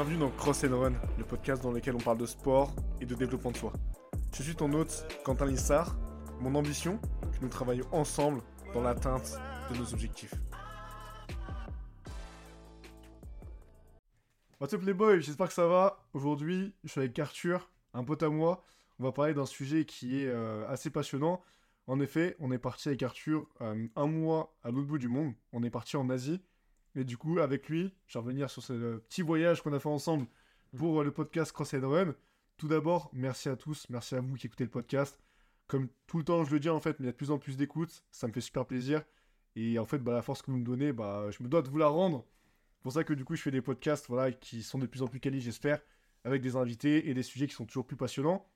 Bienvenue dans Cross and Run, le podcast dans lequel on parle de sport et de développement de soi. Je suis ton hôte, Quentin Lissard. Mon ambition, que nous travaillions ensemble dans l'atteinte de nos objectifs. What's up les boys, j'espère que ça va. Aujourd'hui, je suis avec Arthur, un pote à moi. On va parler d'un sujet qui est euh, assez passionnant. En effet, on est parti avec Arthur euh, un mois à l'autre bout du monde. On est parti en Asie. Et du coup, avec lui, je vais revenir sur ce euh, petit voyage qu'on a fait ensemble pour euh, le podcast Cross and Run. Tout d'abord, merci à tous, merci à vous qui écoutez le podcast. Comme tout le temps, je le dis en fait, mais il y a de plus en plus d'écoute, ça me fait super plaisir. Et en fait, bah, la force que vous me donnez, bah, je me dois de vous la rendre. C'est pour ça que du coup, je fais des podcasts voilà, qui sont de plus en plus quali, j'espère, avec des invités et des sujets qui sont toujours plus passionnants.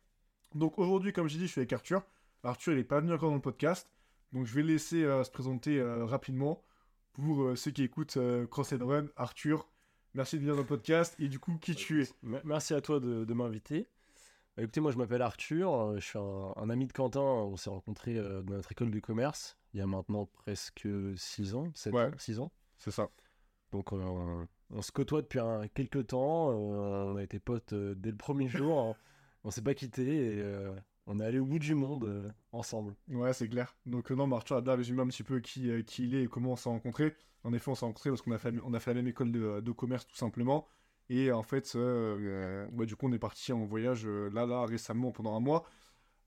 Donc aujourd'hui, comme j'ai dit, je suis avec Arthur. Arthur, il n'est pas venu encore dans le podcast. Donc je vais le laisser euh, se présenter euh, rapidement pour euh, ceux qui écoutent euh, Cross and Run. Arthur, merci de venir dans le podcast. Et du coup, qui tu es? Me- Merci à toi de, de m'inviter. Bah, écoutez, moi je m'appelle Arthur, euh, je suis un, un ami de Quentin, on s'est rencontrés euh, dans notre école de commerce il y a maintenant presque 6 ans, 7 Ouais. ans, 6 ans. C'est ça. Donc euh, on, on se côtoie depuis un, quelques temps, euh, on a été potes dès le premier jour, hein. on s'est pas quittés et on est allé au bout du monde euh, ensemble. Ouais, c'est clair. Donc, euh, non, mais Arthur a bien résumé un petit peu qui, euh, qui il est et comment on s'est rencontrés. En effet, on s'est rencontrés parce qu'on a fait, on a fait la même école de, de commerce, tout simplement. Et en fait, ouais, du coup, on est parti en voyage là, là, récemment, pendant un mois.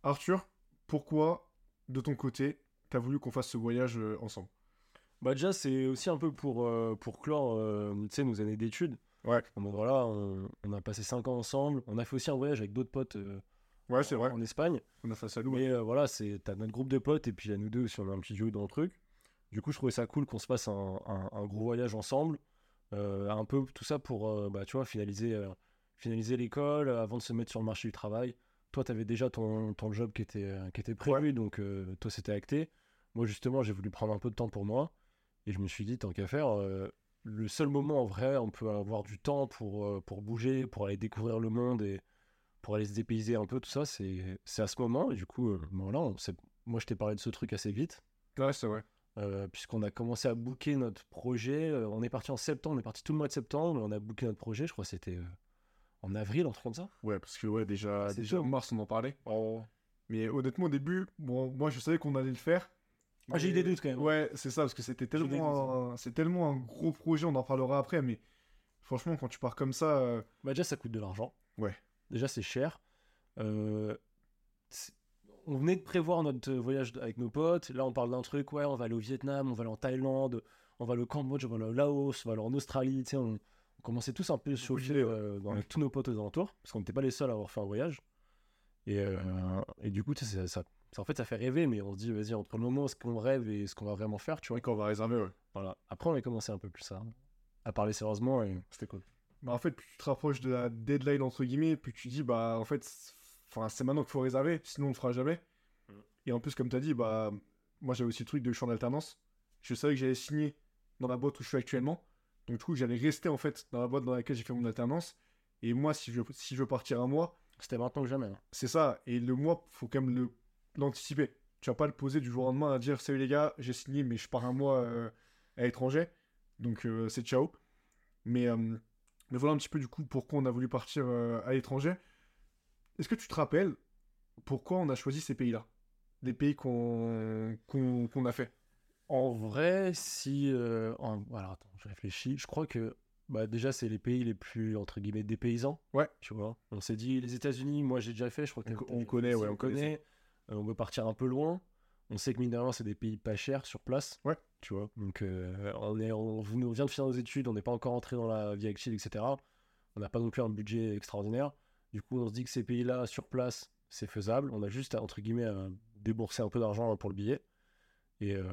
Arthur, pourquoi, de ton côté, t'as voulu qu'on fasse ce voyage ensemble? Bah déjà c'est aussi un peu pour, pour clore tu sais, nos années d'études. Ouais. Mode, voilà, on, on a passé 5 ans ensemble, on a fait aussi un voyage avec d'autres potes Ouais, c'est vrai. en Espagne. On a fait ça, nous. Mais euh, voilà, c'est t'as notre groupe de potes et puis a nous deux a un petit jeu dans le truc. Du coup, je trouvais ça cool qu'on se fasse un, un- un gros voyage ensemble. Euh, un peu tout ça pour, euh, bah, tu vois, finaliser, finaliser l'école avant de se mettre sur le marché du travail. Toi, tu avais déjà ton, ton job qui était, qui était prévu, donc toi, c'était acté. Moi, justement, j'ai voulu prendre un peu de temps pour moi. Et je me suis dit, tant qu'à faire, le seul moment en vrai, on peut avoir du temps pour, pour bouger, pour aller découvrir le monde et pour aller se dépayser un peu, tout ça, c'est à ce moment. Et du coup, euh, voilà, on s'est- moi, je t'ai parlé de ce truc assez vite. Ouais, c'est vrai. euh, puisqu'on a commencé à booker notre projet. Euh, on est parti en septembre, on est parti tout le mois de septembre, on a booké notre projet, je crois que c'était euh, en avril, un truc comme ça. Ouais, parce que, ouais, déjà, déjà en mars, on en parlait. Mais honnêtement, au début, bon, moi, je savais qu'on allait le faire. Ah, j'ai eu des doutes quand même. Ouais, c'est ça, parce que c'était tellement, un... c'est tellement un gros projet, on en parlera après, mais franchement, quand tu pars comme ça, euh, Bah déjà, ça coûte de l'argent. Ouais. Déjà, c'est cher. Euh, on venait de prévoir notre voyage avec nos potes. Là, on parle d'un truc, ouais, on va aller au Vietnam, on va aller en Thaïlande, on va aller au Cambodge, on va aller au Laos, on va aller en Australie. Tu sais, on, on commençait tous un peu à chauffer euh, dans- Ouais. avec tous nos potes aux alentours, parce qu'on n'était pas les seuls à avoir fait un voyage. Et, euh, et du coup, tu sais, ça, ça- ça- en fait, ça fait rêver, mais on se dit, vas-y, entre le moment où ce qu'on rêve et ce qu'on va vraiment faire, tu vois. ouais, quand on va réserver, ouais. Voilà. Après, on a commencé un peu plus à, à parler sérieusement et c'était cool. Bah, en fait, plus tu te rapproches de la deadline, entre guillemets, plus tu dis, bah, en fait, c'est- maintenant qu'il faut réserver, sinon on le fera jamais. Mm. Et en plus, comme tu as dit, bah, moi, j'avais aussi le truc de champ d'alternance. Je savais que j'allais signer dans la boîte où je suis actuellement. Donc, du coup, j'allais rester, en fait, dans la boîte dans laquelle j'ai fait mon alternance. Et moi, si je, si je veux partir un mois, C'était maintenant que jamais. hein. c'est ça. Et le mois, faut quand même l'anticiper. Tu vas pas le poser du jour au lendemain à dire Salut les gars, j'ai signé, mais je pars un mois euh, à l'étranger. Donc euh, c'est ciao. Mais, euh, mais voilà un petit peu du coup pourquoi on a voulu partir euh, à l'étranger. Est-ce que tu te rappelles pourquoi on a choisi ces pays-là? Les pays qu'on a fait? En vrai, si. euh, en- Alors, attends, je réfléchis. Je crois que. Bah, déjà, c'est les pays les plus, entre guillemets, dépaysants. Ouais. Tu vois. On s'est dit, les États-Unis, moi, j'ai déjà fait. Je crois que On on connaît, ouais, on connaît Euh, on veut partir un peu loin. On sait que, mine de rien, c'est des pays pas chers sur place. Ouais. Tu vois. Donc, euh, on, est, on, vient de finir nos études, on n'est pas encore entré dans la vie active, etc. On n'a pas non plus un budget extraordinaire. Du coup, on se dit que ces pays-là, sur place, c'est faisable. On a juste, à, entre guillemets, à débourser un peu d'argent pour le billet. Et, euh,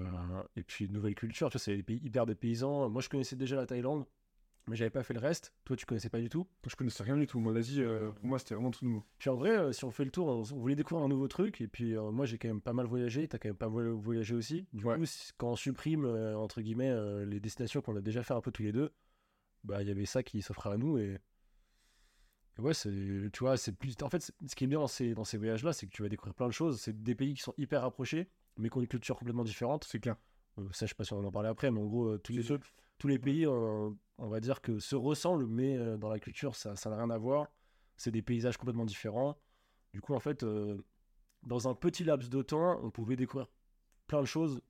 et puis, nouvelle culture, tu vois, c'est des pays hyper dépaysants. Moi, je connaissais déjà la Thaïlande, mais j'avais pas fait le reste. Toi, tu connaissais pas du tout. Je connaissais rien du tout. Moi, l'Asie, euh, pour moi, c'était vraiment tout nouveau. Puis en vrai, euh, si on fait le tour, on, on voulait découvrir un nouveau truc. Et puis, euh, moi, j'ai quand même pas mal voyagé. T'as quand même pas mal voyagé aussi. Du Ouais. coup, quand on supprime, euh, entre guillemets, euh, les destinations qu'on a déjà fait un peu tous les deux, bah, il y avait ça qui s'offrait à nous. Et, et ouais, c'est, tu vois, c'est plus. En fait, ce qui est bien dans ces, dans ces voyages-là, c'est que tu vas découvrir plein de choses. C'est des pays qui sont hyper rapprochés, mais qui ont une culture complètement différente. C'est clair. Euh, ça, je sais pas si on va en parler après, mais en gros, euh, tous, les, tous les pays, euh, on va dire que se ressemblent, mais euh, dans la culture, ça ça n'a rien à voir. C'est des paysages complètement différents. Du coup, en fait, euh, dans un petit laps de temps, on pouvait découvrir plein de choses,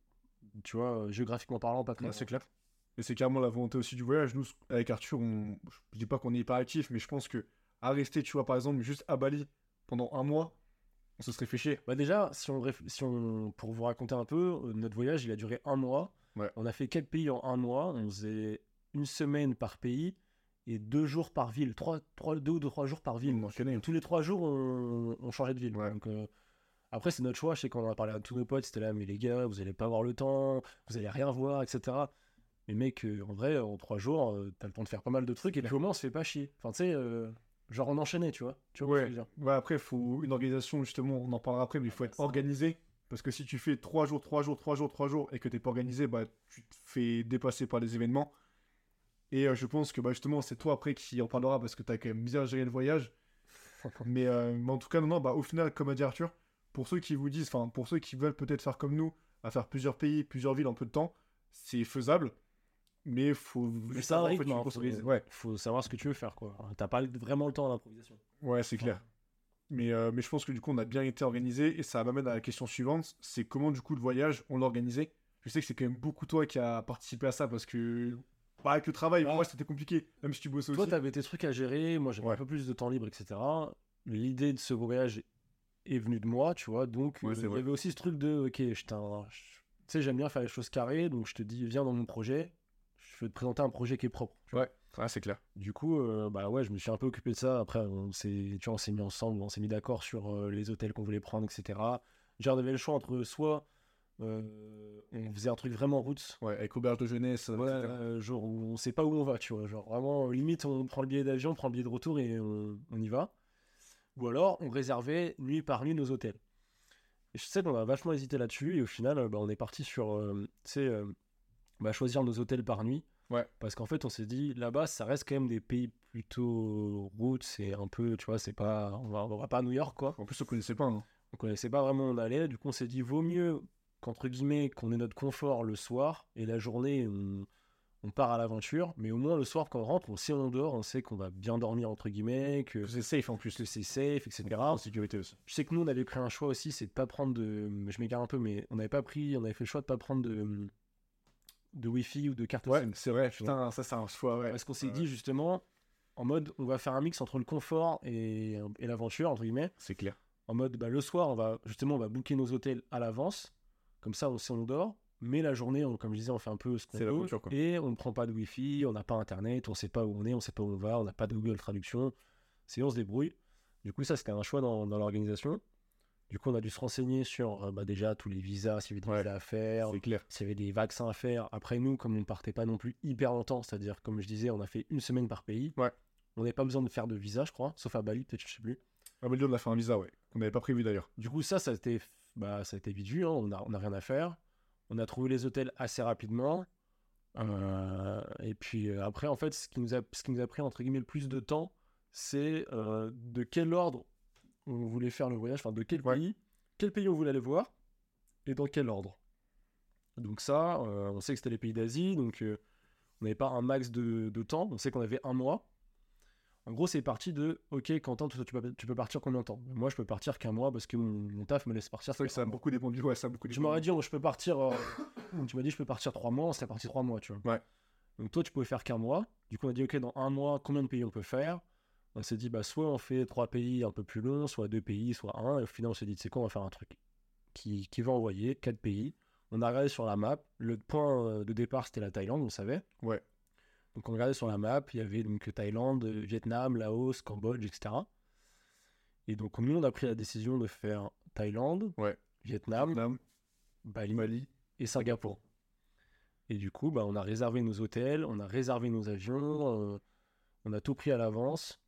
tu vois, géographiquement parlant, pas très Ouais, c'est clair. Et c'est carrément la volonté aussi du voyage. Nous, avec Arthur, on... je dis pas qu'on est hyper actif, mais je pense que à rester, tu vois, par exemple, juste à Bali pendant un mois, on se serait fait chier. Bah déjà, si on, si on pour vous raconter un peu, notre voyage, il a duré un mois. Ouais. On a fait quatre pays en un mois? On faisait une semaine par pays et deux jours par ville. Trois, trois, deux ou trois jours par ville. Tous les trois jours, on, on changeait de ville. Ouais. Donc, euh, après, c'est notre choix. Je sais qu'on en a parlé à tous nos potes. C'était là, mais les gars, vous allez pas avoir le temps, vous allez rien voir, etc. Mais mec, euh, en vrai, en trois jours, euh, t'as le temps de faire pas mal de trucs et puis au moins, on se fait pas chier. Enfin, tu sais, euh, genre on enchaînait, tu vois. Tu Ouais, après, il faut une organisation, justement, on en parlera après, mais il faut être organisé. Parce que si tu fais 3 jours, 3 jours, 3 jours, 3 jours et que t'es pas organisé, bah, tu te fais dépasser par les événements. Et euh, je pense que bah, justement, c'est toi après qui en parlera parce que t'as quand même bien géré le voyage. mais, euh, mais en tout cas, non, non, bah, au final, comme a dit Arthur, pour ceux qui vous disent, enfin, pour ceux qui veulent peut-être faire comme nous, à faire plusieurs pays, plusieurs villes en peu de temps, c'est faisable. Mais faut. Mais en fait, hein, faut- faut savoir ce que tu veux faire, quoi. T'as pas vraiment le temps d'improvisation. Ouais, c'est clair. Mais, euh, mais je pense que du coup, on a bien été organisé et ça m'amène à la question suivante c'est comment, du coup, le voyage, on l'a organisé Je sais que c'est quand même beaucoup toi qui a participé à ça parce que. Bah, avec le travail, Ah. moi, c'était compliqué, même si tu bossais Toi, aussi. t'avais tes trucs à gérer, moi j'avais Ouais. un peu plus de temps libre, etc. L'idée de ce voyage est venue de moi, tu vois, donc Ouais, euh, il y avait aussi ce truc de, ok, je- tu sais, j'aime bien faire les choses carrées, donc je te dis, viens dans mon projet, je vais te présenter un projet qui est propre. Ouais, c'est clair. Du coup, euh, bah ouais, je me suis un peu occupé de ça. Après, on s'est, tu vois, on s'est mis ensemble, on s'est mis d'accord sur euh, les hôtels qu'on voulait prendre, etc. Avait le choix entre soit euh, on faisait un truc vraiment route, Ouais, avec auberge de jeunesse, Ouais, genre où on sait pas où on va, tu vois. Genre vraiment, limite, on prend le billet d'avion, on prend le billet de retour et on, on y va. Ou alors, on réservait nuit par nuit nos hôtels. Et je sais qu'on a vachement hésité là-dessus et au final, bah, on est parti sur, tu sais, bah, choisir nos hôtels par nuit. Ouais. Parce qu'en fait, on s'est dit, là-bas, ça reste quand même des pays plutôt routes, c'est un peu, tu vois, c'est pas, on va, on va pas à New York, quoi. En plus, on connaissait pas. Hein. On connaissait pas vraiment où on allait. Du coup, on s'est dit, vaut mieux qu'entre guillemets, qu'on ait notre confort le soir et la journée, on, on part à l'aventure. Mais au moins, le soir, quand on rentre, on sait où on dort, on sait qu'on va bien dormir, entre guillemets, que, C'est safe en plus. que c'est safe, etc. En sécurité aussi. Je sais que nous, on avait pris un choix aussi, c'est de pas prendre de. Je m'égare un peu, mais on n'avait pas pris, on avait fait le choix de pas prendre de, de Wi-Fi ou de carte Ouais, SIM. c'est vrai, putain, ça, c'est un choix, ouais. Parce qu'on s'est Ouais. dit justement, en mode, on va faire un mix entre le confort et, et l'aventure, entre guillemets C'est clair. en mode bah, le soir on va justement on va booker nos hôtels à l'avance comme ça on sait on dort mais la journée on- comme je disais on fait un peu ce qu'on quoi. et on ne prend pas de wifi on n'a pas internet on sait pas où on est on sait pas où on va on n'a pas de Google Traduction c'est on se débrouille du coup ça c'était un choix dans, dans l'organisation du coup on a dû se renseigner sur euh, bah, déjà tous les visas s'il y avait des Ouais. visas à faire s'il y avait des vaccins à faire après nous comme on partait pas non plus hyper longtemps c'est à dire comme je disais on a fait une semaine par pays Ouais. on n'avait pas besoin de faire de visa je crois sauf à Bali peut-être je sais plus Ah, mais lui, on a fait un visa, ouais. On n'avait pas prévu d'ailleurs. du coup, ça, ça a été, bah, ça a été vite vu. hein, On n'a on a rien à faire. On a trouvé les hôtels assez rapidement. Euh, et puis euh, après, en fait, ce qui, nous a, ce qui nous a pris entre guillemets le plus de temps, c'est euh, de quel ordre on voulait faire le voyage, enfin de quel Ouais. pays, quel pays on voulait aller voir et dans quel ordre. Donc ça, euh, on sait que c'était les pays d'Asie, donc euh, on n'avait pas un max de, de temps. On sait qu'on avait un mois. En gros, c'est parti de OK, Quentin, toi, tu peux, tu peux partir combien de temps? Moi, je peux partir qu'un mois parce que mon, mon taf me laisse partir. C'est que ça a beaucoup dépendu. Ouais, ça a beaucoup Je dépendu. m'aurais dit, oh, je peux partir. euh, tu m'as dit, je peux partir trois mois, on serait parti trois mois, tu vois. Ouais. Donc toi, tu pouvais faire qu'un mois. Du coup, on a dit, OK, dans un mois, combien de pays on peut faire? On s'est dit, bah, soit on fait trois pays un peu plus longs, soit deux pays, soit un. Et au final, on s'est dit, c'est quoi, on va faire un truc qui, qui va envoyer quatre pays. On a regardé sur la map. Le point euh, de départ, c'était la Thaïlande, on savait. Ouais. Donc on regardait sur la map, il y avait donc Thaïlande, Vietnam, Laos, Cambodge, etc. Et donc nous, on a pris la décision de faire Thaïlande, Ouais. Vietnam, Vietnam, Bali Mali. et Singapour. Et du coup, bah, on a réservé nos hôtels, on a réservé nos avions, euh, on a tout pris à l'avance.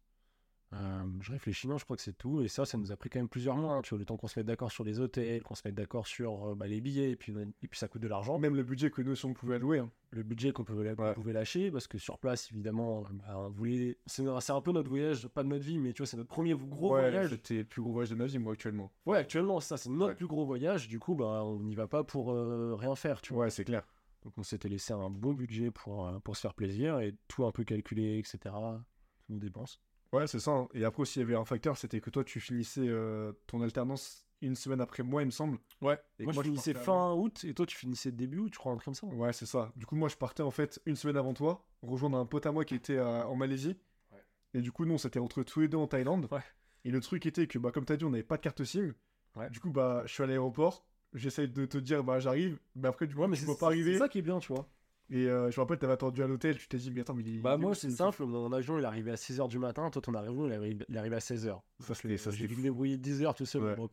Euh, je réfléchis, non, je crois que c'est tout. Et ça, ça nous a pris quand même plusieurs mois. hein, tu vois, le temps qu'on se mette d'accord sur les hôtels, qu'on se mette d'accord sur euh, bah, les billets, et puis, et puis ça coûte de l'argent. Même le budget que nous, si on pouvait allouer. hein. le budget qu'on pouvait, qu'on Ouais. pouvait lâcher parce que sur place évidemment bah, on voulait c'est un peu notre voyage pas de notre vie mais tu vois c'est notre premier gros ouais, voyage C'était le plus gros voyage de ma vie, moi, actuellement. ouais actuellement ça c'est notre Ouais. plus gros voyage du coup bah on n'y va pas pour euh, rien faire tu vois Ouais, c'est clair. Donc on s'était laissé un bon budget pour, euh, pour se faire plaisir et tout un peu calculé, etc. Toutes nos dépenses. Ouais, c'est ça. hein. Et après aussi, il y avait un facteur, c'était que toi, tu finissais euh, ton alternance une semaine après moi, il me semble. Ouais. Et moi, je finissais fin août et toi tu finissais début août, je crois, un truc comme ça. Ouais, c'est ça. Du coup, moi, je partais en fait une semaine avant toi, rejoindre un pote à moi qui était en Malaisie. Ouais. Et du coup, nous, on s'était entre tous les deux en Thaïlande. Ouais. Et le truc était que, bah, comme t'as dit, on n'avait pas de carte SIM. Ouais. Du coup, bah, je suis à l'aéroport. J'essaye de te dire, bah, j'arrive. Mais après, du coup, Ouais, mais tu peux pas arriver. c'est ça qui est bien, tu vois. Et euh, je me rappelle, t'avais attendu à l'hôtel. Tu t'es dit, mais attends, mais il Bah moi c'est ce- simple, mon avion il est arrivé à 6h du matin, toi ton avion il est arrivé, il à 16h. Ça, c'était J'ai dû me débrouiller 10h tout seul Ouais. au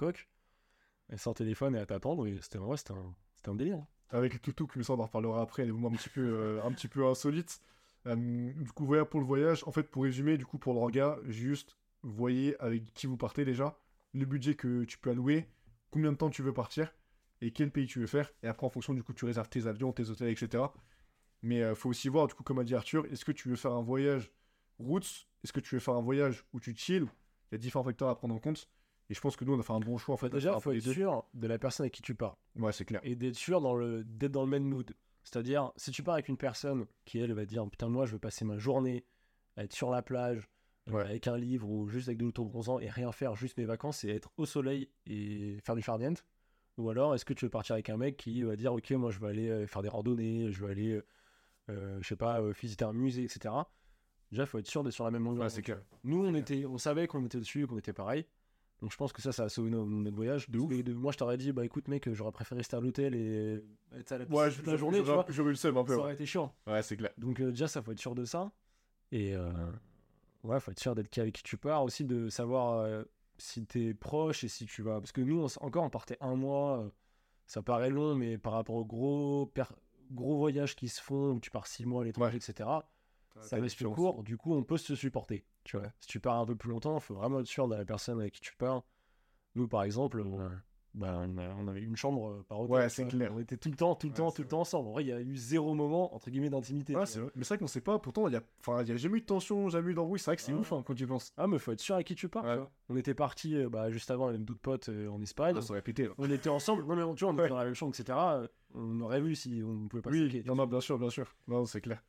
et sans téléphone et à t'attendre, et c'était ouais, c'était un, c'était un délire. Avec le tuk-tuk, mais ça, on en reparlera après. Des moments un petit peu, euh, un petit peu insolites. Euh, du coup, voilà pour le voyage. En fait, pour résumer, du coup, pour le regard, juste voyez avec qui vous partez déjà, le budget que tu peux allouer, combien de temps tu veux partir et quel pays tu veux faire. Et après, en fonction, du coup, tu réserves tes avions, tes hôtels, etc. Mais il faut aussi voir, du coup, comme a dit Arthur, est-ce que tu veux faire un voyage routes Est-ce que tu veux faire un voyage où tu chill Il y a différents facteurs à prendre en compte. Et je pense que nous, on a fait un bon choix en fait. Bah, déjà il faut être sûr de la personne avec qui tu pars, Ouais, c'est clair. et d'être sûr dans le, d'être dans le même mood. C'est-à-dire, si tu pars avec une personne qui elle va dire putain moi je veux passer ma journée à être sur la plage, euh, Ouais. avec un livre ou juste avec de l'autobronzant et rien faire, juste mes vacances et être au soleil et faire du farniente Ou alors est-ce que tu veux partir avec un mec qui va dire ok moi je vais aller euh, faire des randonnées, je vais aller, euh, euh, je sais pas, euh, visiter un musée, etc. Déjà il faut être sûr d'être sur la même longueur. Ouais, c'est d'onde. clair. Nous on était, on savait qu'on était dessus, qu'on était pareil. Donc je pense que ça, ça a sauvé no- notre voyage. De ouf. De- moi je t'aurais dit bah écoute mec j'aurais préféré rester à l'hôtel et être à la Ouais, toute la journée, tu vois. J'aurais eu le seum un peu. Ça aurait été chiant. Ouais, c'est clair. Donc euh, déjà, ça faut être sûr de ça. Et euh, ouais, faut être sûr d'être qui avec qui tu pars. Aussi de savoir euh, si t'es proche et si tu vas. Parce que nous, on encore, on partait un mois. euh, ça paraît long, mais par rapport aux gros, gros voyages qui se font, où tu pars six mois à l'étranger, etc., ça reste plus court. Du coup, on peut se supporter. Tu vois. Si tu pars un peu plus longtemps, il faut vraiment être sûr de la personne avec qui tu pars. Nous, par exemple, bah, on, a- on avait une chambre euh, par hôtel. Ouais, c'est clair. On était tout le temps, tout le Ouais, temps, tout le vrai. temps ensemble. En vrai, il y a eu zéro moment, entre guillemets, d'intimité. Ouais, c'est vrai. Mais c'est vrai qu'on sait pas. Pourtant, il y a, enfin, il y a jamais eu de tension, jamais eu d'embrouille. C'est vrai que c'est Ah. ouf hein, quand tu penses. Ah, mais faut être sûr avec qui tu pars. Ouais. tu vois. On était partis euh, bah, juste avant avec d'autres potes euh, en Espagne. Ah, ça aurait pété. Là. On était ensemble. Non, mais tu vois, on Ouais. était dans la même chambre, etc. On aurait vu si on pouvait pas Oui, non, non, bien sûr, bien sûr. Non, c'est clair.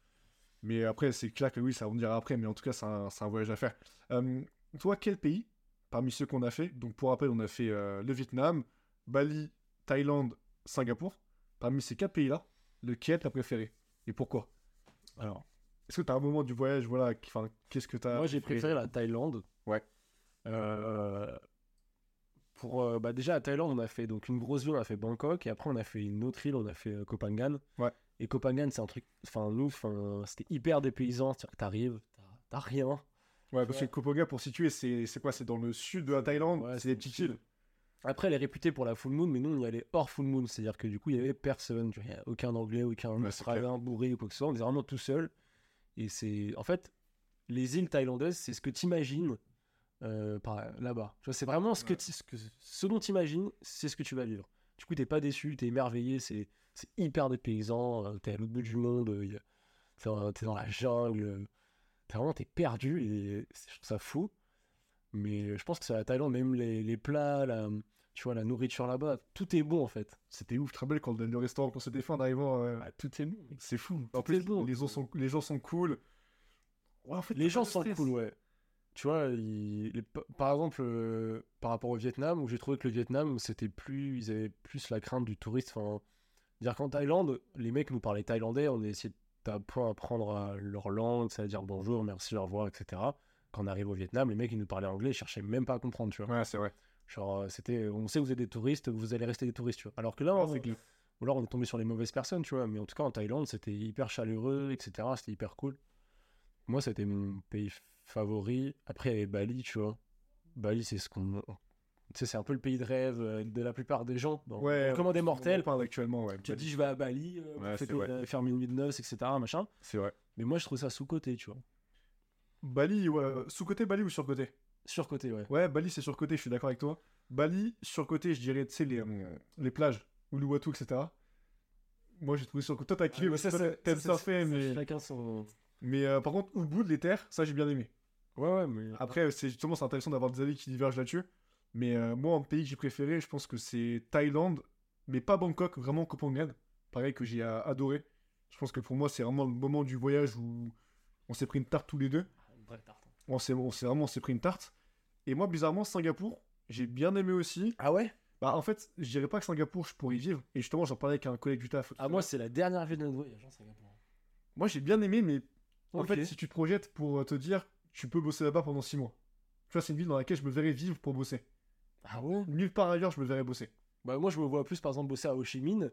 Mais après, c'est clair que oui, ça on dira après. Mais en tout cas, c'est un, voyage à faire. Euh, toi, quel pays parmi ceux qu'on a fait Donc, pour rappel, on a fait euh, le Vietnam, Bali, Thaïlande, Singapour. Parmi ces quatre pays-là, lequel t'as préféré et pourquoi? Alors, Est-ce que t'as un moment du voyage, voilà, qu'est-ce que t'as moi, j'ai préféré la Thaïlande. Ouais. Euh, pour, euh, bah, déjà, à Thaïlande, on a fait donc une grosse ville, on a fait Bangkok. Et après, on a fait une autre île, on a fait euh, Koh Phangan. Ouais. Et Koh Phangan, c'est un truc. Enfin, nous, enfin, c'était hyper dépaysant. C'est-à-dire que t'arrives, t'as- rien. Ouais, parce que Ouais. Koh Phangan, pour situer, c'est c'est quoi C'est dans le sud de la Thaïlande? Ouais, C'est des petites îles Après, elle est réputée pour la full moon, mais nous, on y allait hors full moon. C'est-à-dire que du coup, il y avait personne. tu vois, il y a aucun anglais, aucun australien bourré ou quoi que ce soit. On était vraiment tout seul. Et c'est. En fait, les îles thaïlandaises, c'est ce que t'imagines euh, par là-bas. Tu vois, c'est vraiment ce, que Ouais. tu- ce, que ce dont t'imagines, c'est ce que tu vas vivre. Du coup, t'es pas déçu, t'es émerveillé. C'est c'est hyper dépaysant. euh, T'es à l'autre bout du monde. euh, T'es dans, dans la jungle. T'es vraiment t'es perdu. Et je trouve ça fou. Mais je pense que c'est la Thaïlande, même les, les plats, la, tu vois, la nourriture là-bas, tout est bon en fait. C'était ouf, très belle quand le restaurant qu'on s'était fait en arrivant. euh, Ah, tout est bon. C'est fou. En Tout plus, les gens sont, les gens sont cool. Ouais, en fait, Les gens sont stress. cool, ouais. Tu vois, les- par exemple, euh, par rapport au Vietnam, où j'ai trouvé que le Vietnam, c'était plus, ils avaient plus la crainte du touriste. Enfin, dire qu'en Thaïlande, les mecs nous parlaient thaïlandais, on a essayé d'apprendre à leur langue, ça veut dire bonjour, merci, au revoir, etc. Quand on arrive au Vietnam, les mecs ils nous parlaient anglais, ils cherchaient même pas à comprendre, tu vois. Ouais, c'est vrai. Genre, euh, c'était, on sait que vous êtes des touristes, vous allez rester des touristes, tu vois. Alors que là, on- clair. ou alors on est tombé sur les mauvaises personnes, tu vois. Mais en tout cas, en Thaïlande, c'était hyper chaleureux, etc. C'était hyper cool. Moi, c'était mon pays favori. Après, il y avait Bali, tu vois. Bali, c'est ce qu'on. Tu sais, c'est un peu le pays de rêve euh, de la plupart des gens. Ouais, comme des on mortels. parle actuellement, ouais. Tu te dis, je vais à Bali, euh, Ouais, fêter- euh, faire mes nuits de noces, etc. Machin. C'est vrai. Mais moi, je trouve ça sous-côté, tu vois. Bali, ouais. Sous-côté Bali ou sur-côté? Sur-côté, ouais. Ouais, Bali, c'est sur-côté, je suis d'accord avec toi. Bali, sur-côté, je dirais, tu sais, les, euh, les plages, Uluwatu, etc. Moi, j'ai trouvé sur-côté. Toi, t'as kiffé, Ah, parce que ça, t'aimes ça, surfer, mais... Chacun son. Mais euh, par contre, Ubud, les terres, ça, j'ai bien aimé. Ouais, ouais, mais. Après, c'est justement c'est intéressant d'avoir des avis qui divergent là-dessus. Mais euh, moi, un pays que j'ai préféré, je pense que c'est Thaïlande, mais pas Bangkok, vraiment Phangan. Pareil que j'ai euh, adoré. Je pense que pour moi, c'est vraiment le moment du voyage où on s'est pris une tarte tous les deux. Une vraie tarte. On s'est on s'est vraiment on s'est pris une tarte. Et moi, bizarrement, Singapour, j'ai bien aimé aussi. Ah ouais? Bah, en fait, je dirais pas que Singapour, je pourrais y vivre. Et justement, j'en parlais avec un collègue du taf. Ah moi c'est la dernière ville de notre voyage, hein, Singapour. moi j'ai bien aimé, mais en fait, si tu te projettes pour euh, te dire, tu peux bosser là-bas pendant 6 mois. Tu vois, c'est une ville dans laquelle je me verrais vivre pour bosser. Ah ouais Nulle part ailleurs, je me verrais bosser. Bah moi je me vois plus par exemple bosser à Ho Chi Minh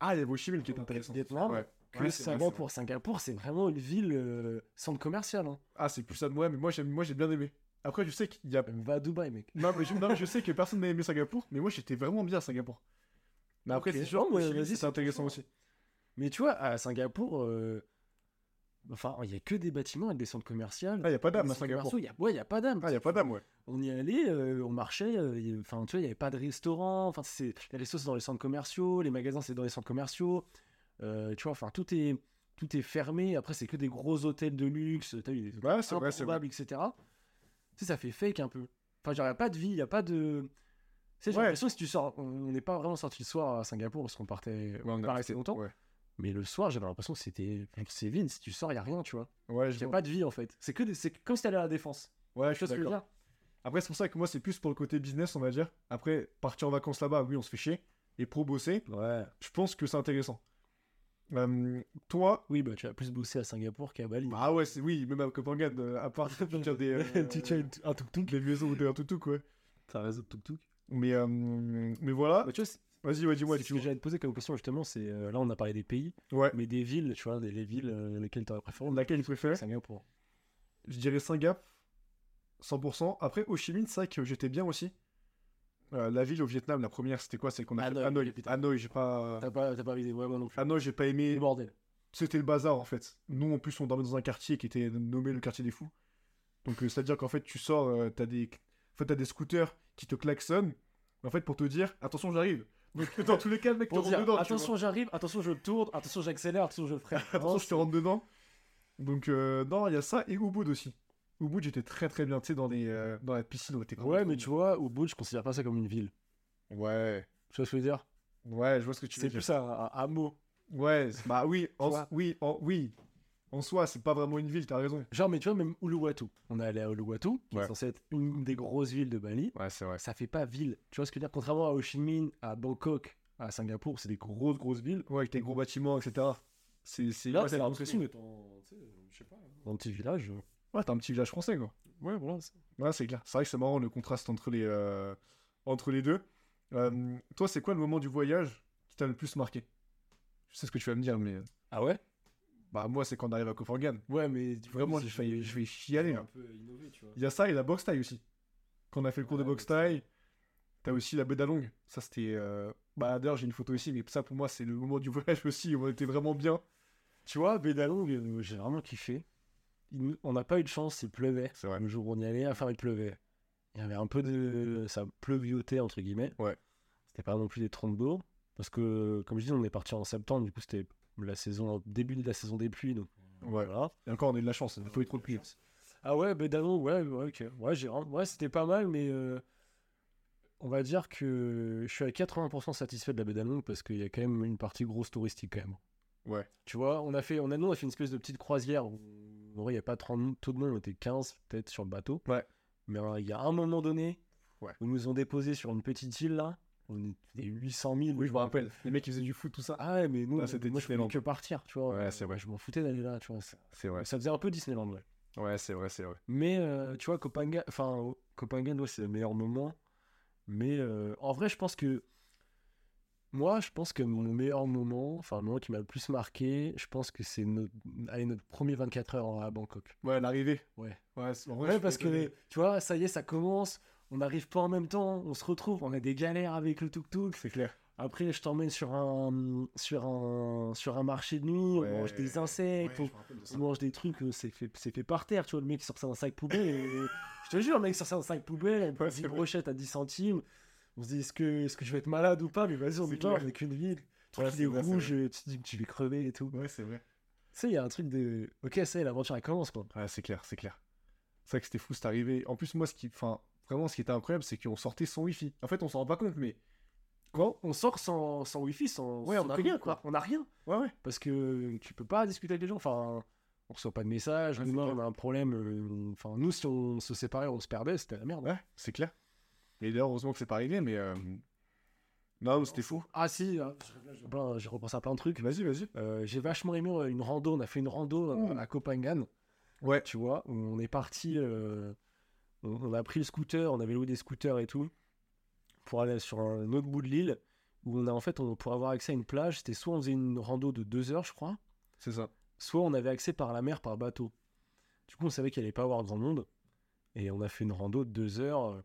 Ah, il y a Ho Chi Minh qui est intéressant. Vietnam Ouais. que Ouais, c'est vrai, Singapour. Singapour c'est vraiment une ville euh, centre commercial. Hein. Ah, c'est plus ça de moi, mais moi, moi j'ai bien aimé. Après, je sais qu'il y a. Va à Dubaï mec. Non, mais je, non, mais je sais que personne n'a aimé Singapour, mais moi j'étais vraiment bien à Singapour. Mais après, Ok. c'est Minh, vas-y, c'est intéressant aussi. Mais tu vois à Singapour, euh, enfin il y a que des bâtiments avec des centres commerciaux. Ah, il y a pas Des d'âme à Singapour. commerciaux, il y a... Ouais, il y a pas d'âme. Ah, il y a pas d'âme, ouais. On y allait, euh, on marchait, euh, il enfin tu vois, il y avait pas de restaurant, enfin c'est les restos c'est dans les centres commerciaux, les magasins c'est dans les centres commerciaux, euh, tu vois, enfin tout est tout est fermé. Après c'est que des gros hôtels de luxe, t'as vu, des hôtels Ouais, c'est vrai, c'est vrai. etc. Tu sais, ça fait fake un peu. Enfin genre y a pas de vie, y a pas de. Tu sais, j'ai Ouais. l'impression que si tu sors, on n'est pas vraiment sorti le soir à Singapour parce qu'on partait, Ouais, on on resté longtemps. Ouais, Mais le soir, j'avais l'impression que c'était, c'est vide. Si tu sors, y a rien, tu vois. ouais, je Y a pas de vie en fait. C'est que des- c'est comme si t'allais à la défense. Ouais, je suis d'accord. Après, c'est pour ça que moi, c'est plus pour le côté business, on va dire. Après, partir en vacances là-bas, oui, on se fait chier. Et pro bosser, Ouais. je pense que c'est intéressant. Euh, toi, Oui, bah tu vas plus bosser à Singapour qu'à Bali. ah ouais, c'est oui, même à Copenhague, euh, à part tu des, euh, tu tiens un tuk-tuk. des maisons ou un tuk quoi. T'as raison de tuk-tuk. Mais, euh, mais voilà. Bah, tu vois, Vas-y, ouais, dis-moi, ce que j'allais te poser comme question justement, c'est euh, là on a parlé des pays, Ouais. mais des villes, tu vois, des, les villes euh, lesquelles t'aurais préféré. Laquelle tu préfères Singapour. Je dirais Singapour, 100%. Après, Ho Chi Minh, c'est vrai que j'étais bien aussi. Euh, la ville au Vietnam, la première, c'était quoi? C'est qu'on a Hanoï, Hanoï. Hanoï, j'ai pas. T'as pas, pas visé, ouais, moi non plus. Hanoï, j'ai pas aimé. Le bordel. C'était le bazar en fait. Nous en plus on dormait dans un quartier qui était nommé le quartier des fous. Donc c'est-à-dire qu'en fait tu sors, t'as des, en fait, t'as des scooters qui te klaxonnent. En fait pour te dire attention j'arrive. Donc dans tous les cas le mec te Pour rentre dire, dedans. tu attention, j'arrive, attention, je tourne, attention, j'accélère, attention, je freine. attention je te rentre dedans. Donc euh, non il y a ça et Ubud aussi. Ubud j'étais très très bien tu sais dans les euh, dans la piscine était vraiment Ouais, mais tu vois, au bout, je considère pas ça comme une ville. Ouais Tu vois ce que je veux dire? Ouais je vois ce que tu veux C'est dire. plus un, un hameau. Ouais c'est- bah oui en, oui en, oui en soi c'est pas vraiment une ville t'as raison. Genre, mais tu vois, même Uluwatu. On est allé à Uluwatu, qui Ouais. est censé être une des grosses villes de Bali. Ouais c'est vrai. Ça fait pas ville. Tu vois ce que je veux dire? Contrairement à Ho Chi Minh, à Bangkok, à Singapour, c'est des grosses, grosses villes. Ouais avec tes gros bâtiments etc. C'est c'est Là, ouais, c'est l'impression d'être en, je sais pas, dans un petit village. Ouais t'as un petit village français quoi. Ouais, voilà. Ouais, c'est clair. C'est vrai que c'est marrant le contraste entre les, euh, entre les deux. Euh, toi, c'est quoi le moment du voyage qui t'a le plus marqué? Je sais ce que tu vas me dire, mais euh, Ah ouais? Bah moi, c'est quand on arrive à Copenhagen. Ouais, mais Vraiment, je vais chialer. un là. peu innové, tu vois. Il y a ça et la boxe taille aussi. Quand on a fait le cours Ah, de boxe taille. t'as aussi la Bédalongue. Ça, c'était. euh, Bah, d'ailleurs, j'ai une photo ici, mais ça, pour moi, c'est le moment du voyage aussi où on était vraiment bien. Tu vois, Bédalong, euh, j'ai vraiment kiffé. Il on n'a pas eu de chance, il pleuvait. C'est vrai. Le jour où on y allait, enfin, il pleuvait. Il y avait un peu de. Ça pleuviotait, entre guillemets. Ouais. C'était pas non plus des troncs d'eau. Parce que, comme je dis, on est parti en septembre, du coup, c'était la saison, début de la saison des pluies. Donc, Ouais. voilà. Et encore, on a eu de la chance, il faut eu trop de pluie. Ah ouais, Bédalong, ouais, ouais, ok. Ouais, ouais c'était pas mal, mais. euh, On va dire que je suis à 80% satisfait de la Bédalong parce qu'il y a quand même une partie grosse touristique quand même. Ouais. Tu vois, on a fait, on a, nous, on a fait une espèce de petite croisière où, en vrai, il n'y a pas 30 tout de monde, on était 15 peut-être sur le bateau. Ouais. Mais euh, il y a un moment donné Ouais. où ils nous ont déposés sur une petite île là. On était 800 000. Oui, je me rappelle. Les mecs, ils faisaient du foot, tout ça. Ah ouais, mais nous, Ah, c'était moi, je voulais Disneyland. que partir, tu vois. Ouais, c'est vrai. Je m'en foutais d'aller là, tu vois. C'est vrai. ça faisait un peu Disneyland, ouais. Ouais, c'est vrai, c'est vrai. Mais euh, tu vois, Copenhague, enfin, Copenhague, ouais, c'est le meilleur moment. Mais euh, en vrai, je pense que. Moi, je pense que mon meilleur moment, enfin, le moment qui m'a le plus marqué, je pense que c'est notre, allez, notre premier 24 heures à Bangkok. Ouais, l'arrivée. Ouais. Ouais, c'est- en vrai, Ouais, parce que, tu vois, ça y est, ça commence. On n'arrive pas en même temps, on se retrouve, on a des galères avec le tuk-tuk. C'est clair. Après, je t'emmène sur un, sur, un, sur un marché de nuit, on mange des insectes, Ouais, on- mange des trucs, euh, c'est fait, fait par terre, tu vois, le mec sort ça dans un sac poubelle, et... je te jure, le mec sort ça dans un sac poubelle, Ouais, une brochette à 10 centimes, on se dit, est-ce que, est-ce que je vais être malade ou pas, mais vas-y, on est là, on est qu'une ville, il est rouge, tu te dis que tu vais crever et tout. Ouais, c'est vrai. Tu sais, il y a un truc de, ok, ça y est, l'aventure elle commence, quoi. Ouais, c'est clair, c'est clair. C'est vrai que c'était fou, c'est arrivé. En plus, moi, ce qui, enfin, vraiment, ce qui était incroyable, c'est qu'on sortait sans wifi. En fait, on s'en rend pas compte, mais Quand on sort sans, sans wifi, sans. Ouais, on a rien, quoi. On a rien. Ouais, ouais. Parce que tu peux pas discuter avec les gens. Enfin, on reçoit pas de messages. Ouais, on a un problème. euh, Enfin, nous, si on se séparait, on se perdait, c'était la merde. Ouais, c'est clair. Et d'ailleurs, heureusement que c'est pas arrivé, mais. euh, Non, c'était fou. Ah si, ah, j'ai- repensé à plein de trucs. Vas-y, vas-y. Euh, j'ai vachement aimé une rando. On a fait une rando Mmh. à Copenhague. Ouais. Tu vois, où on est parti. euh, on, on a pris le scooter, on avait loué des scooters et tout. Pour aller sur un autre bout de l'île. Où on a en fait, on, pour avoir accès à une plage, c'était soit on faisait une rando de deux heures, je crois. C'est ça. soit on avait accès par la mer, par bateau. Du coup, on savait qu'il allait pas avoir grand monde. Et on a fait une rando de deux heures. euh,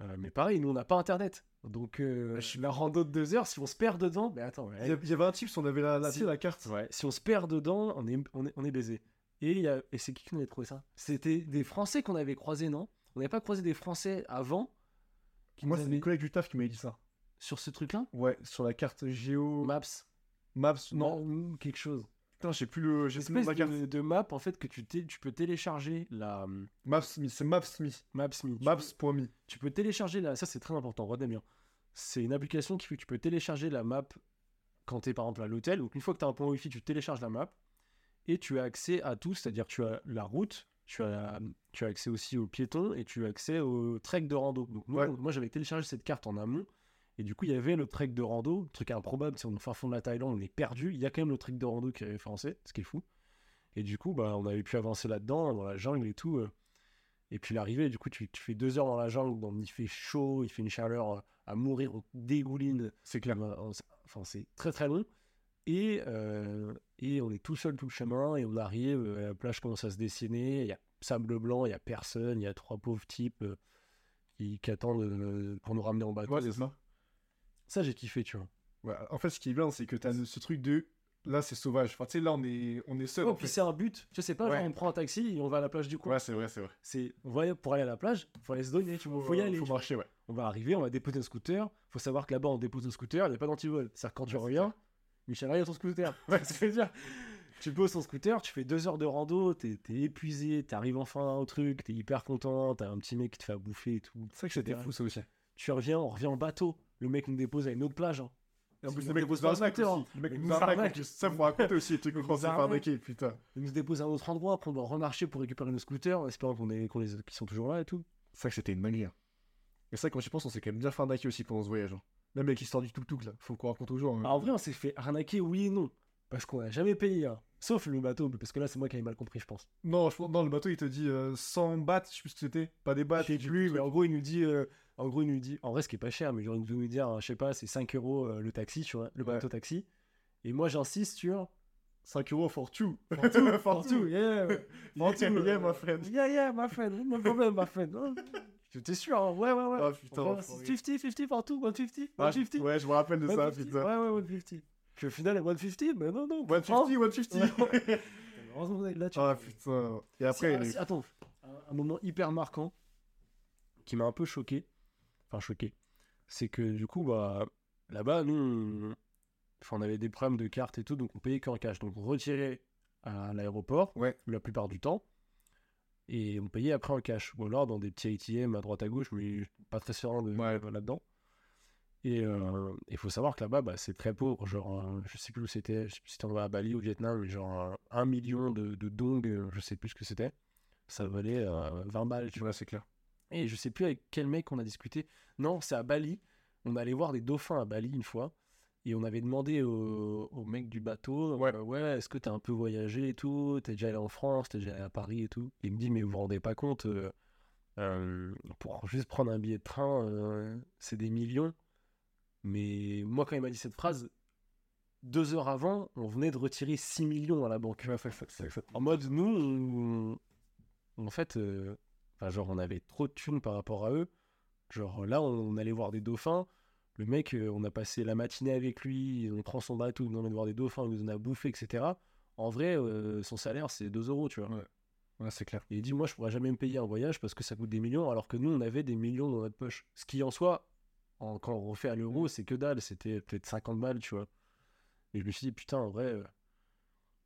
euh, mais pareil, nous, on n'a pas internet. Donc, euh, la rando de deux heures, si on se perd dedans, mais attends, Il y, a- il y avait un type, on avait la, Si. carte. ouais, si on se perd dedans, on est, on est, on est baisé. Et, il y a- et c'est qui qui nous avait trouvé ça? C'était des Français qu'on avait croisés, non? On n'avait pas croisé des Français avant qui Moi, c'est avaient- des collègues du taf qui m'avaient dit ça. sur ce truc-là? Ouais, sur la carte Géo. Maps Maps. Non, ou quelque chose. putain, j'ai plus le. J'ai espèce de, de map, en fait, que tu, peux télécharger la Maps.me, c'est Maps.me. Maps.me. Tu Maps.me. tu peux télécharger la. Ça, c'est très important, retenez bien. C'est une application qui fait que tu peux télécharger la map quand tu es par exemple à l'hôtel. Donc, une fois que tu as un point Wi-Fi, tu télécharges la map et tu as accès à tout, c'est-à-dire que tu as la route, tu as, tu as accès aussi aux piétons et tu as accès au trek de rando. Donc, nous, Ouais. on- moi, j'avais téléchargé cette carte en amont et du coup, il y avait le trek de rando, truc improbable. Si on est au fin fond de la Thaïlande, on est perdu. Il y a quand même le trek de rando qui est référencé, ce qui est fou. Et du coup, bah, on avait pu avancer là-dedans, dans la jungle et tout. euh. Et puis l'arrivée, du coup, tu, tu fais deux heures dans la jungle, donc il fait chaud, il fait une chaleur euh, à mourir, on dégouline. C'est clair. Bah, Enfin, c'est très très long. Et, euh, et on est tout seul tout le chemin, et on arrive, euh, la plage commence à se dessiner, il y a sable blanc, il y a personne, il y a trois pauvres types euh, qui, qui attendent pour nous ramener en bateau. Ouais, c'est ça. Ça, j'ai kiffé, tu vois. Ouais, en fait, ce qui est bien, c'est que t'as ce truc de. Là, c'est sauvage. Enfin, tu sais, là, on est, on est seul. Oh, puis c'est un but. Je sais pas, Ouais. genre, on prend un taxi et on va à la plage du coin. Ouais, c'est vrai, c'est vrai. C'est, pour aller à la plage, faut aller se donner, tu vois, faut y aller. Faut tu marcher, ouais. On va arriver, on va déposer un scooter. Faut savoir que là-bas, on dépose un scooter, il n'y a pas d'antivol. C'est-à-dire quand tu reviens, Michel a ton scooter. Ouais, ce que je veux dire. Tu poses ton scooter, tu fais deux heures de rando, t'es, t'es épuisé, t'arrives enfin au truc, t'es hyper content, t'as un petit mec qui te fait à bouffer et tout. C'est vrai que c'était fou, ça aussi. Tu reviens, on revient en bateau. Le mec nous dépose à une autre plage. hein. Et en plus, le nous mec dépose nous arnaque aussi. Le mec nous arnaque. Ça, faut raconter aussi les trucs qu'on s'est putain. Il nous dépose à un autre endroit, après on doit remarcher pour récupérer nos scooters, en espérant qu'on ait, qu'on les, qu'ils sont toujours là et tout. C'est vrai que c'était une manière. Et ça, quand j'y pense, on s'est quand même bien fait arnaquer aussi pendant ce voyage. hein. Même avec l'histoire du tuk-tuk, là. Faut qu'on raconte toujours. hein. Alors, en vrai, on s'est fait arnaquer, oui et non. Parce qu'on n'a jamais payé. hein. Sauf le bateau, parce que là, c'est moi qui avais mal compris, je pense. Non, je non, le bateau, il te dit euh, 100 bahts, je sais plus ce que c'était. Pas des bahts. Je sais plus, mais en gros, il nous dit. euh, en gros, il nous dit. En vrai, ce qui est pas cher, mais genre, il nous dire, euh, je sais pas, c'est 5 euros euh, le taxi, tu vois, le Ouais. bateau taxi. Et moi, j'insiste sur. 5 euros for two. For two, For two, yeah. For two, Yeah, my friend. Yeah, yeah, my friend. No problem, my friend. T'es sûr, hein? Ouais, ouais, ouais. Ah, putain, Enfin, enfoiré. 50, 50 for two, 150, Ah, 150. ouais, je me rappelle de ça, 150. putain. Ouais, ouais, 150. Puis au final, 150, mais non, non. 150, 150. Heureusement, vous êtes là, tu Ah, putain. Et après, ah, attends, un, moment hyper marquant qui m'a un peu choqué, enfin choqué, c'est que du coup, bah, là-bas, nous, on, enfin, on avait des problèmes de carte et tout, donc on payait qu'en cash. Donc on retirait à l'aéroport, Ouais. la plupart du temps, et on payait après en cash. Ou alors dans des petits ATM à droite à gauche, mais pas très serein de, Ouais. là-dedans. Et il faut savoir que là-bas, bah, c'est très pauvre. Genre, euh, je sais plus où c'était, je sais plus si c'était à Bali ou au Vietnam, mais genre euh, un million de, de dong, euh, je sais plus ce que c'était. Ça valait euh, 20 balles, tu vois. C'est clair. Et je sais plus avec quel mec on a discuté. Non, c'est à Bali. On allait voir des dauphins à Bali une fois. Et on avait demandé au, au mec du bateau Ouais. euh, ouais est-ce que t'as un peu voyagé et tout? T'es déjà allé en France T'es déjà allé à Paris et tout? Il me dit Mais vous vous rendez pas compte euh, euh, Pour juste prendre un billet de train, c'est des millions. Mais moi, quand il m'a dit cette phrase, deux heures avant, on venait de retirer 6 millions à la banque. En mode, nous, on- en fait, genre, on avait trop de thunes par rapport à eux. Genre, là, on, allait voir des dauphins. Le mec, euh, on a passé la matinée avec lui, on prend son bateau, nous emmène voir des dauphins, il nous en a bouffé, etc. En vrai, euh, son salaire, c'est 2 euros, tu vois. Ouais, c'est clair. Et il dit, moi, je pourrais jamais me payer un voyage parce que ça coûte des millions, alors que nous, on avait des millions dans notre poche. Ce qui, en soi, en- quand on refait à l'euro, c'est que dalle. C'était peut-être 50 balles, tu vois. Et je me suis dit, putain, en vrai, euh,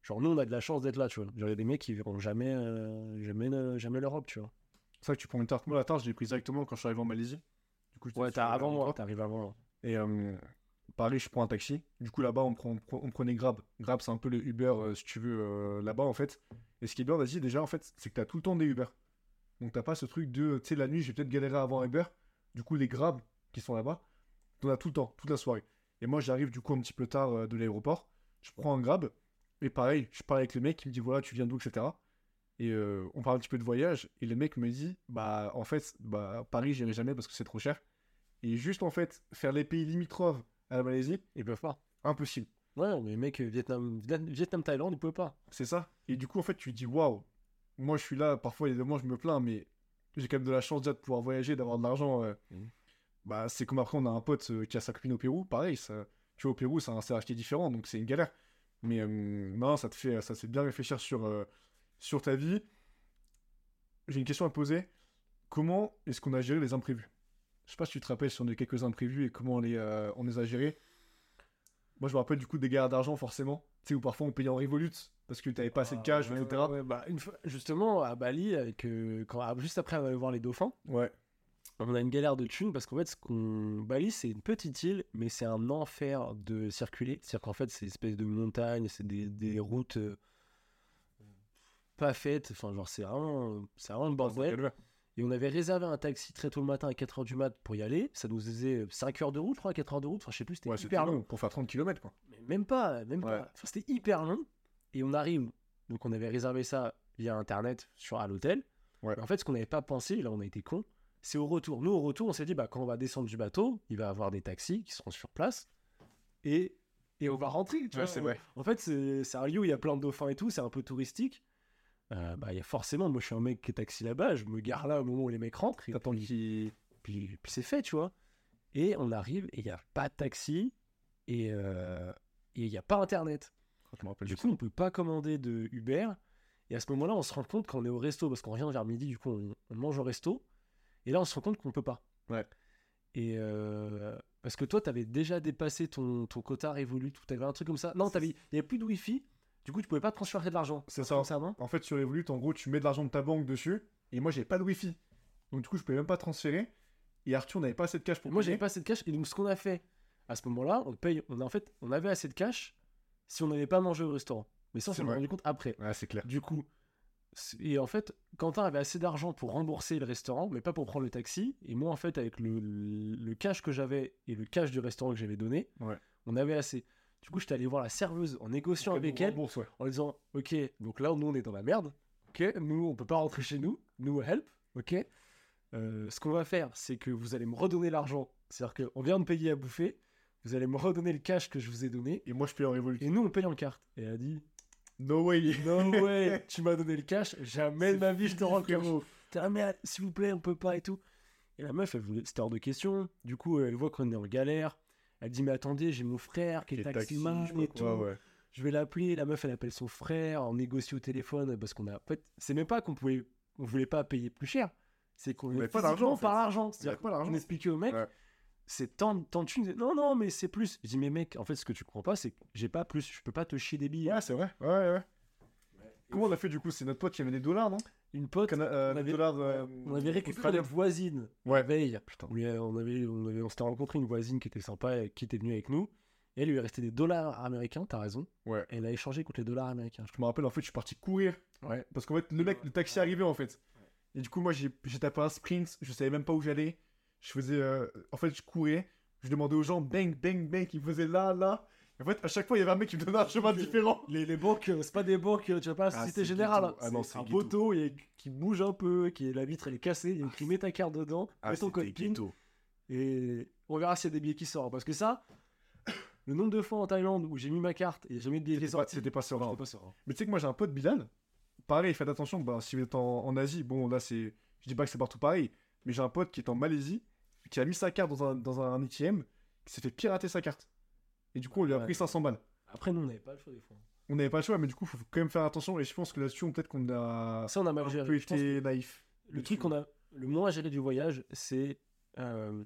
genre, nous, on a de la chance d'être là, tu vois. Genre, il y a des mecs qui verront jamais, euh, jamais, jamais l'Europe, tu vois. C'est vrai que tu prends une tarte. Moi, la tarte, je l'ai prise directement quand je suis arrivé en Malaisie. Du coup, Ouais, le avant moi, t'arrives avant moi. Et euh, pareil, je prends un taxi. Du coup, là-bas, on, prend, prenait Grab. Grab, c'est un peu le Uber, euh, si tu veux, euh, là-bas, en fait. Et ce qui est bien d'Asie, déjà, en fait, c'est que t'as tout le temps des Uber. Donc, t'as pas ce truc de, tu sais, la nuit, j'ai peut-être galéré un Uber. Du coup, les Grab qui sont là-bas, t'en as tout le temps, toute la soirée. Et moi, j'arrive, du coup, un petit peu tard de l'aéroport. Je prends un Grab. Et pareil, je parle avec le mec, il me dit, voilà, tu viens d'où, etc. Et on parle un petit peu de voyage. Et le mec me dit, bah, en fait, bah, Paris, j'irai jamais parce que c'est trop cher. Et juste, en fait, faire les pays limitrophes à la Malaisie, Ils peuvent pas. impossible. Ouais, mais mec, Vietnam, Vietnam, Thaïlande, ils peuvent pas. C'est ça. Et du coup, en fait, tu te dis, waouh, moi, je suis là, parfois, il y a des moments, je me plains, mais j'ai quand même de la chance déjà de pouvoir voyager, d'avoir de l'argent. euh. Mhm. Bah, c'est comme après, on a un pote euh, qui a sa copine au Pérou, pareil, ça, tu vois, au Pérou, c'est un est différent, donc c'est une galère. Mais euh, non, ça te fait, ça te fait bien réfléchir sur, sur ta vie. J'ai une question à te poser. Comment est-ce qu'on a géré les imprévus? Je sais pas si tu te rappelles si on a eu quelques imprévus et comment on les, euh, on les a gérés. Moi, je me rappelle du coup des galères d'argent, forcément. Tu sais, où parfois on payait en Revolut parce que t'avais pas assez de cash, Ouais, etc. ouais, bah, une fois, justement, à Bali, avec, euh, quand, ah, juste après, on allait voir les dauphins. Ouais. On a une galère de thunes parce qu'en fait, ce qu'on... Bali, c'est une petite île, mais c'est un enfer de circuler. C'est-à-dire qu'en fait, c'est une espèce de montagne, c'est des, des routes euh, pas faites. Enfin, genre, c'est vraiment, c'est vraiment le bordel. Et on avait réservé un taxi très tôt le matin à 4h du mat pour y aller. Ça nous faisait 5 heures de route, je crois, 4 heures de route. Enfin, je sais plus, c'était Ouais, hyper long. long pour faire 30 km, quoi. Mais même pas, même Ouais. pas. Enfin, c'était hyper long. Et on arrive, donc on avait réservé ça via internet sur à l'hôtel. Ouais. En fait, ce qu'on n'avait pas pensé, là on a été con, c'est au retour. Nous, au retour, on s'est dit, bah, quand on va descendre du bateau, il va y avoir des taxis qui seront sur place. Et, et on va rentrer. Tu vois. En fait, c'est un lieu où il y a plein de dauphins et tout, c'est un peu touristique. Euh, bah, il y a forcément, moi je suis un mec qui est taxi là-bas, je me gare là au moment où les mecs rentrent. et puis- puis, puis c'est fait, tu vois. Et on arrive et il n'y a pas de taxi et euh, il n'y a pas internet. Du coup, on peut pas commander de Uber. Et à ce moment-là, on se rend compte qu'on est au resto parce qu'on revient vers midi, du coup, on, on mange au resto. Et là, on se rend compte qu'on peut pas. Ouais. Et euh, parce que toi, tu avais déjà dépassé ton, ton quota Revolut ou t'avais un truc comme ça. Non, il n'y avait plus de Wi-Fi. Du coup, tu pouvais pas transférer de l'argent. C'est ça. Non En fait, sur Revolut, en gros, tu mets de l'argent de ta banque dessus. Et moi, j'avais pas de Wi-Fi. Donc, du coup, je pouvais même pas transférer. Et Arthur n'avait pas assez de cash pour Et moi, j'avais pas assez de cash. Et donc, ce qu'on a fait à ce moment-là, on paye. On a en fait, on avait assez de cash si on n'avait pas mangé au restaurant. Mais ça, on C'est s'en est vrai. rendu compte après. Ouais, c'est clair. Du coup, et en fait, Quentin avait assez d'argent pour rembourser le restaurant, mais pas pour prendre le taxi. Et moi, en fait, avec le, le cash que j'avais et le cash du restaurant que j'avais donné, Ouais. on avait assez. Du coup, j'étais allé voir la serveuse en négociant avec elle, Bourse, ouais. en disant Ok, donc là, nous, on est dans la merde. Ok, nous, on peut pas rentrer chez nous. Nous, help. Ok. Euh, ce qu'on va faire, c'est que vous allez me redonner l'argent. C'est-à-dire qu'on vient de payer à bouffer. Vous allez me redonner le cash que je vous ai donné. Et moi, je paye en Revolut. Et nous, on paye en carte. Et elle a dit No way. No way, tu m'as donné le cash, jamais de ma vie je te rends le cash. euh, s'il vous plaît, on peut pas et tout. Et la meuf, elle voulait, c'était hors de question. Du coup, elle voit qu'on est en galère. Elle dit, mais attendez, j'ai mon frère qui est Qui est taximan et tout. ouais. Je vais l'appeler. La meuf, elle appelle son frère, on négocie au téléphone parce qu'on a. En fait, c'est même pas qu'on pouvait, on voulait pas payer plus cher. C'est qu'on avait avait pas d'argent, en par l'argent. C'est-à-dire qu'on expliquait au mec, Ouais. c'est tant, tant de thunes. Non, non, mais c'est plus. Je dis, mais mec, en fait, ce que tu comprends pas, c'est que j'ai pas plus. Je peux pas te chier des billets. Ouais, c'est vrai. Ouais, ouais, ouais. Comment on a fait du coup? C'est notre pote qui avait des dollars, non? Une pote, Cana- euh, on avait- dollars. euh, On avait récupéré notre voisine Ouais. veille. Putain. On, lui a- on avait, on, avait- on s'était rencontré une voisine qui était sympa et qui était venue avec nous. Et elle lui est resté des dollars américains, t'as raison. Ouais. Et elle a échangé contre les dollars américains. Je me rappelle, en fait, je suis parti courir. Ouais. Parce qu'en fait, le mec, le taxi arrivait en fait. Et du coup, moi, j'ai tapé un sprint. Je savais même pas où j'allais. Je faisais. euh, En fait, je courais. Je demandais aux gens, bang, bang, bang, ils faisaient là, là. En fait, à chaque fois, il y avait un mec qui me donnait un chemin différent. Les, les banques, euh, c'est pas des banques, euh, tu vois pas, la Ah, Société c'est Générale. ghetto. hein. Ah non, c'est c'est un ghetto. poteau il y a- qui bouge un peu, qui est, la vitre elle est cassée, il y a écrit mets ta carte dedans, mets ton code PIN, et on verra s'il y a des billets qui sortent. Parce que ça, le nombre de fois en Thaïlande où j'ai mis ma carte et jamais de billets qui C'était pas, sortent, c'était pas serein. c'était pas serein. Mais tu sais que moi, j'ai un pote, Bilal. Pareil, faites attention. Bah, si vous êtes en, en Asie, bon, là, c'est. Je dis pas que c'est partout pareil. Mais j'ai un pote qui est en Malaisie. Qui a mis sa carte dans un, dans un ATM. Qui s'est fait pirater sa carte. Et du coup, on lui a Ouais. pris 500 balles. Après, nous, on n'avait pas le choix des fois. On n'avait pas le choix, mais du coup, faut quand même faire attention. Et je pense que là-dessus, on- peut-être qu'on a Ça, on a mal un géré. été naïf. Le truc qu'on a le moins géré du voyage, c'est euh,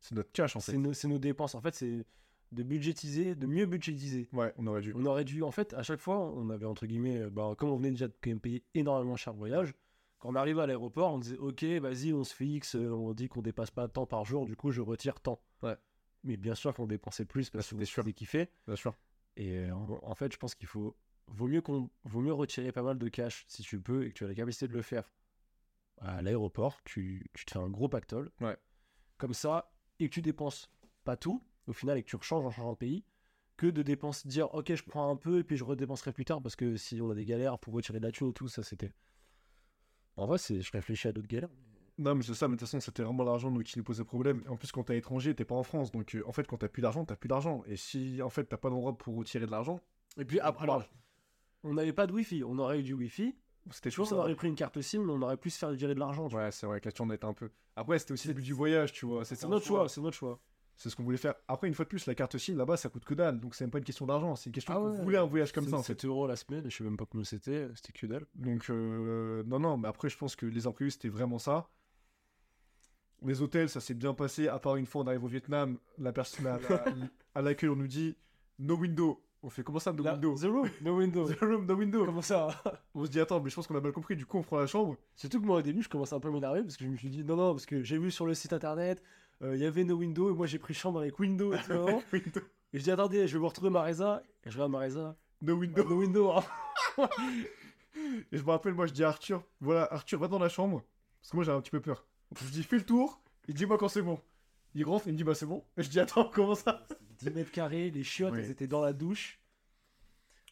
C'est notre cash en fait. c'est nos dépenses. En fait, c'est de budgétiser, de mieux budgétiser. Ouais, on aurait dû. On aurait dû, en fait, à chaque fois, on avait entre guillemets, euh, bah, comme on venait déjà de payer énormément cher le voyage, Quand on arrivait à l'aéroport, on disait ok, vas-y, on se fixe, euh, on dit qu'on dépasse pas tant par jour, du coup je retire tant. Ouais. Mais bien sûr qu'on dépensait plus parce que c'était kiffé. Bien sûr. Et euh, en, en fait, je pense qu'il faut vaut mieux qu'on vaut mieux retirer pas mal de cash si tu peux et que tu as la capacité de le faire à l'aéroport. Tu, tu te fais un gros pactole. Ouais. Comme ça et que tu dépenses pas tout au final et que tu rechanges en changeant de pays que de dépenser dire ok je prends un peu et puis je redépenserai plus tard parce que si on a des galères pour retirer de la thune et tout ça c'était en vrai c'est je réfléchis à d'autres galères Non, mais c'est ça, mais de toute façon, c'était vraiment l'argent nous, qui nous posait problème. En plus, quand t'es à l'étranger, t'es pas en France. Donc, euh, en fait, quand t'as plus d'argent, t'as plus d'argent. Et si, en fait, t'as pas d'endroit pour retirer de l'argent, et puis après alors on n'avait pas de wifi on aurait eu du wifi c'était chaud. qu'on aurait pris une carte SIM on aurait pu se faire virer de l'argent. Ouais, c'est vrai que là-dessus, on était un peu. Après, c'était aussi le but du voyage, tu vois. c'est notre choix c'est notre choix C'est ce qu'on voulait faire. Après, une fois de plus, la carte SIM là-bas, ça coûte que dalle. Donc, c'est même pas une question d'argent. C'est une question Ah ouais. vous voulez un voyage comme ça, en fait. 7 euros la semaine je sais même pas combien c'était c'était que dalle Donc, euh, non, non, mais après, je pense que les imprévus, c'était vraiment ça. Les hôtels, ça s'est bien passé. À part une fois, on arrive au Vietnam, la personne à, la- à l'accueil, on nous dit no window. On fait comment ça, no Là, window? the room no window The room, no window. comment ça? On se dit, attends, mais je pense qu'on a mal compris. Du coup, on prend la chambre. Surtout que moi au début je commençais un peu à m'énerver parce que je me suis dit non non parce que j'ai vu sur le site internet euh, il y avait no window et moi j'ai pris chambre avec window et tout. Window. et je dis attendez je vais vous retrouver Marisa et je regarde Marisa No window. no window hein. Et je me rappelle, moi, je dis à Arthur, voilà, Arthur, va dans la chambre. Parce que moi, j'ai un petit peu peur. Je dis, fais le tour. Il dit, moi, quand c'est bon. Il rentre, il me dit, bah, c'est bon. Et je dis, attends, comment ça 10 mètres carrés les chiottes Oui. elles étaient dans la douche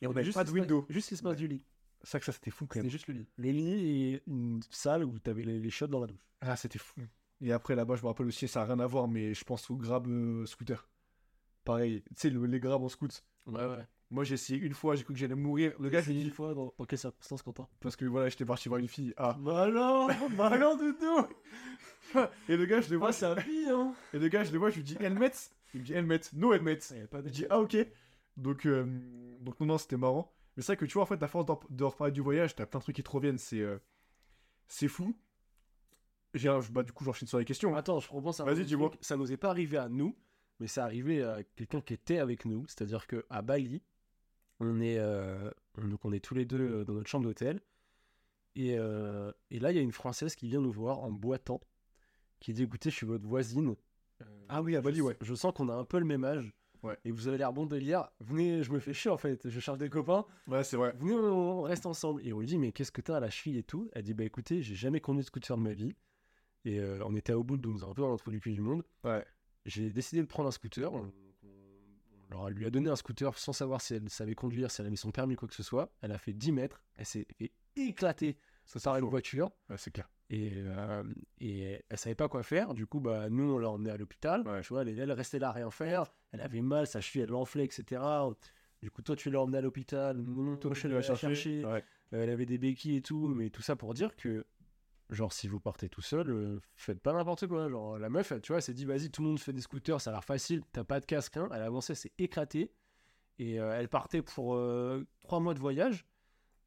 Et on avait Juste pas de l'espace- window. juste l'espace du lit C'est ça que ça, c'était fou quand c'était même. juste le lit le lit et une salle où t'avais les, les chiottes dans la douche Ah, c'était fou. Et après, là-bas, je me rappelle aussi, ça n'a rien à voir, mais je pense au grab euh, scooter. Pareil, tu sais, le- les grabs en scoot. ouais ouais Moi, j'ai essayé une fois, j'ai cru que j'allais mourir. Le gars, j'ai une dit, fois dans, dans quelles circonstances Quentin parce que voilà, j'étais parti voir une fille. Ah. bah non bah non doudou Et le gars, je le vois, moi c'est un vie hein et le gars, je le vois, je lui dis helmet. Il me dit helmet, no helmet. De Je dis ah ok. Donc, euh, donc non, non, c'était marrant. Mais c'est vrai que tu vois, en fait, à force de reparler du voyage, t'as plein de trucs qui te reviennent, c'est euh, c'est fou. J'ai bah, du coup, j'enchaîne sur les questions. hein. Attends, je repense à Vas-y, dis-moi. Ça nous est pas arrivé à nous, mais c'est arrivé à quelqu'un qui était avec nous. C'est-à-dire que à Bali, on est, euh, on, donc on est tous les deux euh, dans notre chambre d'hôtel. Et, euh, et là, il y a une Française qui vient nous voir en boitant, qui dit Écoutez, je suis votre voisine. Euh, Ah oui, à Bali, je, ouais. Je sens qu'on a un peu le même âge. Ouais. Et vous avez l'air bon délire. Venez, je me fais chier en fait. Je cherche des copains. Ouais, c'est vrai. Venez, on reste ensemble. Et on lui dit, mais qu'est-ce que t'as à la cheville et tout? Elle dit, bah écoutez, j'ai jamais conduit de scooter de ma vie. Et euh, on était à Ubud, donc c'est un peu dans l'entre du cul du monde. Ouais. J'ai décidé de prendre un scooter. On, on leur lui a donné un scooter sans savoir si elle savait conduire, si elle avait son permis, quoi que ce soit. Elle a fait 10 mètres. Elle s'est fait éclater Ça, par une voiture. Ouais, c'est clair. Et, euh, et elle savait pas quoi faire. Du coup, bah, nous, on l'a emmenée à l'hôpital. Ouais. Tu vois, elle, elle restait là à rien faire. Elle avait mal, sa cheville, elle l'enflait, etc. Du coup, toi, tu l'as emmenée à l'hôpital. Toi, tu je l'as cherché. Ouais. euh, elle avait des béquilles et tout, mais tout ça pour dire que, genre, si vous partez tout seul, euh, faites pas n'importe quoi. Genre, la meuf, elle, tu vois, elle s'est dit, vas-y, tout le monde fait des scooters, ça a l'air facile, t'as pas de casque, hein. Elle avançait, c'est éclaté. Et euh, elle partait pour euh, trois mois de voyage.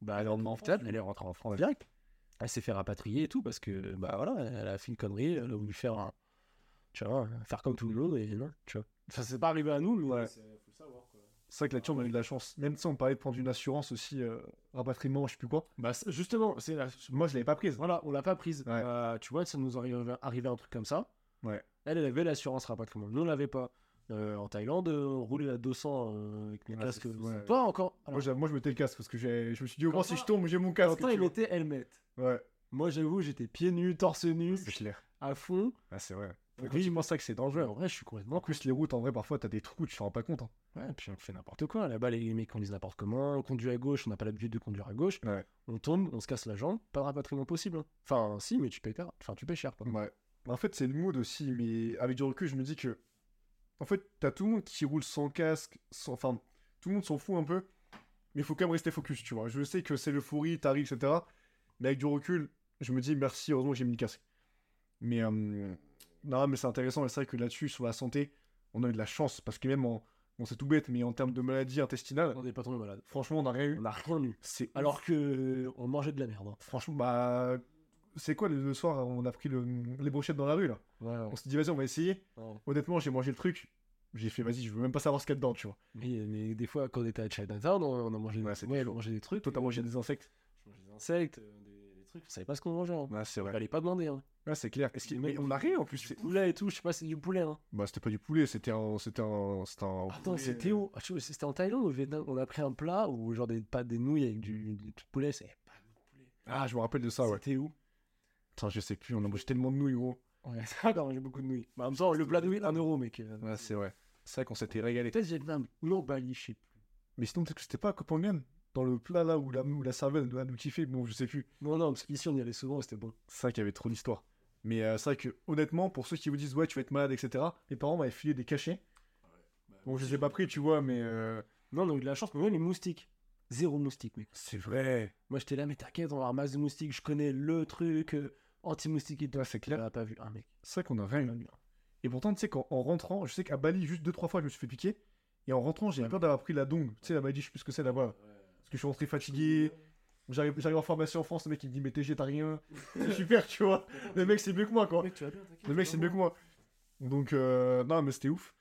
Bah, elle est rentrée en France, elle est rentrée en France direct. Elle s'est fait rapatrier et tout, parce que, bah voilà, elle a fait une connerie, elle a voulu faire un. Tu vois, faire comme tout le monde, et non, tu vois. Enfin, c'est pas arrivé à nous, mais Ouais. C'est- vrai que là-dessus, on a eu de la chance. Même si on parlait de prendre une assurance aussi, euh, rapatriement, je sais plus quoi. Bah, justement, c'est la, Moi, je l'avais pas prise. Voilà, on l'a pas prise. Ouais. Euh, tu vois, ça nous arrivait, un truc comme ça. Ouais. Elle, elle avait l'assurance rapatriement. Nous, on l'avait pas. Euh, en Thaïlande, on roulait à 200 euh, avec Ouais, casques. ouais. Pas encore? Alors, Moi, je mettais le casque parce que je me suis dit, au moins, si je tombe, j'ai mon casque. Il mettait helmet. Ouais, Moi, j'avoue, j'étais pieds nus, torse nu, c'est clair. à fond. Ah, c'est vrai. Penses ça que c'est dangereux. En vrai, je suis complètement En plus, les routes, en vrai, parfois, t'as des trous, tu te rends pas compte. hein. Ouais, puis on fait n'importe quoi. Là-bas, les mecs conduisent n'importe comment. On conduit à gauche, on n'a pas l'habitude de conduire à gauche. Ouais. On tombe, on se casse la jambe. Pas de rapatriement possible. hein. Enfin, si, mais tu payes, cher. enfin, tu payes cher. Quoi. Ouais. En fait, c'est le mood aussi, mais avec du recul, je me dis que. En fait, t'as tout le monde qui roule sans casque, sans... enfin, tout le monde s'en fout un peu, mais il faut quand même rester focus, tu vois. Je sais que c'est l'euphorie, t'arrives, etc. Mais avec du recul, je me dis merci, heureusement j'ai mis le casque. Mais, euh, non, mais c'est intéressant, et c'est vrai que là-dessus, sur la santé, on a eu de la chance, parce que même en. Bon, c'est tout bête, mais en termes de maladies intestinales, On n'est pas tombé malade. franchement, on n'a rien eu. On n'a rien eu. C'est Alors que euh, on mangeait de la merde. hein. Franchement, bah. C'est quoi le, soir, on a pris le- les brochettes dans la rue, là Ouais, On s'est dit, vas-y, on va essayer. ouais. Honnêtement, j'ai mangé le truc. J'ai fait, vas-y, je veux même pas savoir ce qu'il y a dedans, tu vois. Mais, mais des fois, quand on était à Chinatown, on, on a mangé, c'était on chaud. mangeait des trucs. Toi, t'as mangé des insectes? Je mangeais des insectes, euh, des, trucs, on savait pas ce qu'on mangeait. Hein. C'est vrai. Fallait pas demander. Hein. C'est clair. Est-ce qu'il- Mais on a rien en plus. Du poulet et tout, je sais pas, c'est du poulet. Hein. Bah, c'était pas du poulet, c'était un. C'était un. C'était un. Attends, poulet- c'était où? Ah, sais C'était en Thaïlande ou au Vietnam On a pris un plat où, genre, des, pas des nouilles avec du, du poulet, c'est pas de poulet. Ah, je me rappelle de ça, ouais. C'était où? Putain, je sais plus, on a mangé tellement de nouilles, gros. Ouais, ça, quand j'ai beaucoup de nouilles. Bah, en même temps, le plat de nouilles, 1 euro, mec. euh, Ouais, c'est vrai. C'est vrai qu'on s'était régalé. Peut-être Vietnam. Non, Bali, je sais plus. Mais sinon, peut-être que c'était pas à Phangan Dans le plat là où la, où la serveuse doit nous kiffer, bon, je sais plus. Non, non, parce qu'ici, on y allait souvent c'était bon. C'est vrai qu'il y avait trop d'histoires. Mais euh, c'est vrai que, honnêtement, pour ceux qui vous disent, ouais, tu vas être malade, etc., mes parents m'avaient filé des cachets. Bon, je les ai pas pris, tu vois, mais. euh, Non, on a eu de la chance, mais moi, les moustiques. Zéro moustique, mec. C'est vrai. Moi, j'étais là, mais t'inquiète, on va avoir masse de moustiques. Je connais le truc euh, anti-moustique et tout. Ouais, c'est On clair. a pas vu un mec. C'est vrai qu'on a rien eu. Et pourtant, tu sais, qu'en en rentrant, je sais qu'à Bali, juste deux, trois fois, je me suis fait piquer. Et en rentrant, j'ai peur d'avoir pris la dongue. Tu sais, la maladie, je sais plus ce que c'est là-bas. Parce que je suis rentré fatigué. J'arrive j'arrive en formation en France, le mec il me dit, mais TG, t'as rien. C'est super, tu vois. Le mec, c'est mieux que moi, quoi. Mec, tu vas bien, t'inquiète. Le mec, c'est mieux que moi. Donc, euh, non, mais c'était ouf.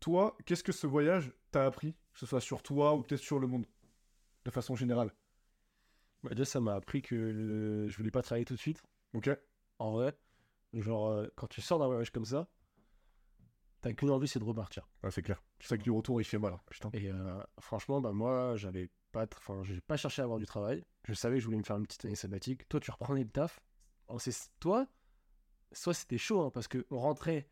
Toi, qu'est-ce que ce voyage t'a appris Que ce soit sur toi ou peut-être sur le monde De façon générale? Bah, déjà, ça m'a appris que le- je voulais pas travailler tout de suite. Ok En vrai, genre, euh, quand tu sors d'un voyage comme ça, t'as qu'une envie, c'est de repartir. C'est clair. C'est ça que du retour, il fait mal. hein. Putain. Et euh, franchement, bah, moi, j'avais pas, enfin, j'ai pas cherché à avoir du travail. Je savais que je voulais me faire une petite année sabbatique. Toi, tu reprenais le taf. Alors, toi, soit c'était chaud, hein, parce que on rentrait,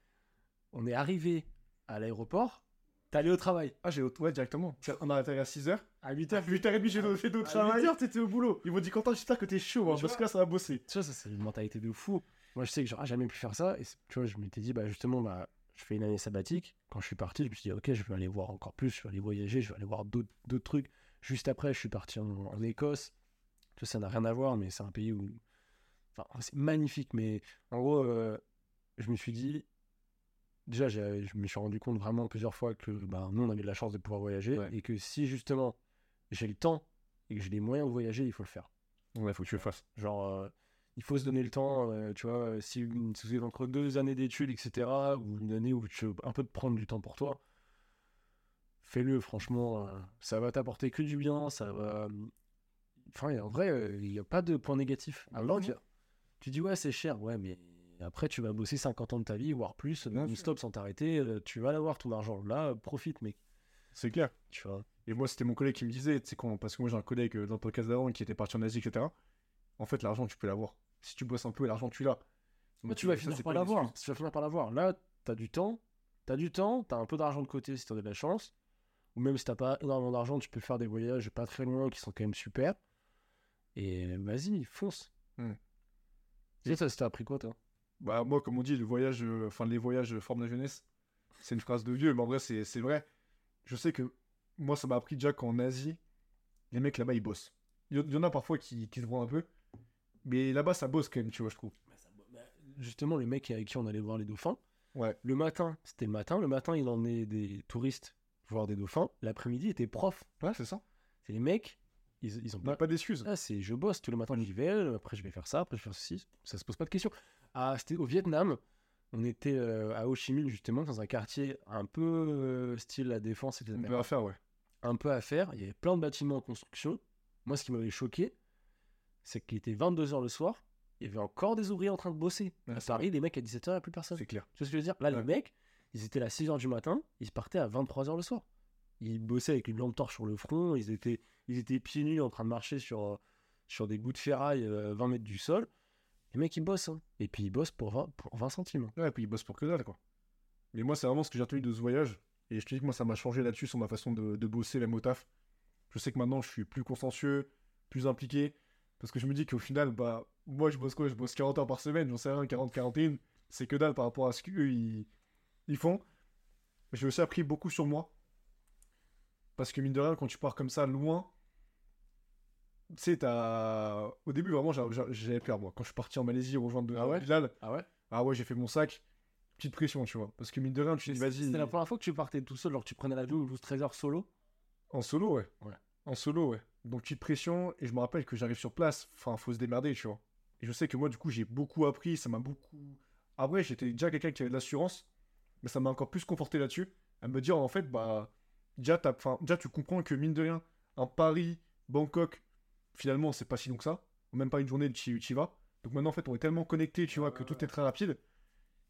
on est arrivé à l'aéroport, t'allais au travail. Ah, j'ai ouais, directement. On a atterri à 6h. À 8h, À 8h30, j'ai fait d'autres travail. 8h, t'étais au boulot. Ils m'ont dit, Quentin, j'espère que t'es chaud, hein, parce vois que là, ça va bosser. Tu vois, ça, c'est une mentalité de fou. Moi, je sais que j'aurais jamais pu faire ça. Et tu vois, je m'étais dit, bah, justement, bah, je fais une année sabbatique. Quand je suis parti, je me suis dit, ok, je vais aller voir encore plus, je vais aller voyager, je vais aller voir d'autres trucs. Juste après, je suis parti en, en Écosse. Vois, ça n'a rien à voir, mais c'est un pays où. Enfin, c'est magnifique, mais en gros, euh, je me suis dit. Déjà, je me suis rendu compte vraiment plusieurs fois que bah, nous, on avait de la chance de pouvoir voyager. Ouais. Et que si justement j'ai le temps et que j'ai les moyens de voyager, il faut le faire. Ouais, faut que tu le fasses. Genre, euh, il faut se donner le temps, euh, tu vois, euh, si, une- si vous êtes entre deux années d'études, etc., ou une année où tu veux un peu te prendre du temps pour toi, fais-le, franchement, euh, ça va t'apporter que du bien, ça va... Enfin, en vrai, il n'y a pas de point négatif. Alors, tu, tu dis, ouais, c'est cher, ouais, mais après, tu vas bosser 50 ans de ta vie, voire plus, non-stop sans t'arrêter, tu vas l'avoir ton argent. Là, profite, mec, C'est clair. tu vois. Et moi, c'était mon collègue qui me disait, tu sais, parce que moi, j'ai un collègue dans le podcast d'avant qui était parti en Asie, etc. En fait, l'argent, tu peux l'avoir. Si tu bosses un peu, l'argent, tu l'as. Bah, tu vas finir par l'avoir. Tu vas finir par l'avoir. Là, t'as du temps. T'as du temps, t'as un peu d'argent de côté si t'en as de la chance. Ou même si t'as pas énormément d'argent, tu peux faire des voyages pas très loin qui sont quand même super. Et vas-y, fonce. Hmm. Et ça, t'as appris quoi, toi? Bah, moi, comme on dit, le voyage, euh, enfin, les voyages euh, forment la jeunesse. C'est une phrase de vieux, mais en vrai, c'est vrai. Je sais que moi, ça m'a appris déjà qu'en Asie, les mecs là-bas, ils bossent. Il y, il y en a parfois qui, qui se voient un peu. Mais là-bas, ça bosse quand même, tu vois, je trouve. Justement, le mec avec qui on allait voir les dauphins, Ouais. le matin, c'était le matin. Le matin, il emmenait des touristes voir des dauphins. L'après-midi, il était prof. Ouais, c'est ça. C'est les mecs, ils, ils ont Pas, pas d'excuses. Ah, c'est je bosse tous les matins, j'y vais, euh, après je vais faire ça, après je vais faire ceci, ça se pose pas de questions. Ah, c'était au Vietnam, on était euh, à Ho Chi Minh justement, dans un quartier un peu euh, style la défense, etc. On peut à faire, ouais. Un peu à faire, il y avait plein de bâtiments en construction. Moi, ce qui m'avait choqué, c'est qu'il était 22h le soir, il y avait encore des ouvriers en train de bosser. Ouais, à Paris, les mecs à 17h, il n'y a plus personne. C'est clair. Tu vois ce que je veux dire? Là, Ouais. les mecs, ils étaient là à 6h du matin, ils se partaient à 23h le soir. Ils bossaient avec une lampe torche sur le front, ils étaient, ils étaient pieds nus en train de marcher sur, euh, sur des bouts de ferraille euh, 20 mètres du sol. Les mecs, ils bossent. hein. Et puis, ils bossent pour 20, pour 20 centimes. Ouais, et puis ils bossent pour que dalle, quoi. Mais moi, c'est vraiment ce que j'ai retenu de ce voyage. Et je te dis que moi, ça m'a changé là-dessus sur ma façon de, de bosser, même au taf. Je sais que maintenant, je suis plus consciencieux, plus impliqué. Parce que je me dis qu'au final, bah, moi, je bosse quoi? Je bosse 40 heures par semaine, j'en sais rien, 40, 41. C'est que dalle par rapport à ce qu'eux, ils, ils font. J'ai aussi appris beaucoup sur moi. Parce que mine de rien, quand tu pars comme ça, loin, tu sais, t'as. Au début, vraiment, j'a- j'a- j'avais peur, moi. Quand je suis parti en Malaisie rejoindre Ah ouais? Bilal, Ah ouais? ah ouais, j'ai fait mon sac. Petite pression, tu vois. Parce que mine de rien, tu dis, vas-y. C'était la première fois que tu partais tout seul, que tu prenais l'avion 12-13 heures solo? En solo, ouais. Ouais. En solo, ouais. Donc, petite pression. Et je me rappelle que j'arrive sur place. Enfin, faut se démerder, tu vois. Et je sais que moi, du coup, j'ai beaucoup appris. Ça m'a beaucoup. Après, j'étais déjà quelqu'un qui avait de l'assurance. Mais ça m'a encore plus conforté là-dessus. À me dire, en fait, bah. Déjà, tu comprends que mine de rien, un Paris, Bangkok, finalement, c'est pas si long que ça. même pas une journée, tu y vas. Donc maintenant, en fait, on est tellement connecté, tu vois, que tout est très rapide.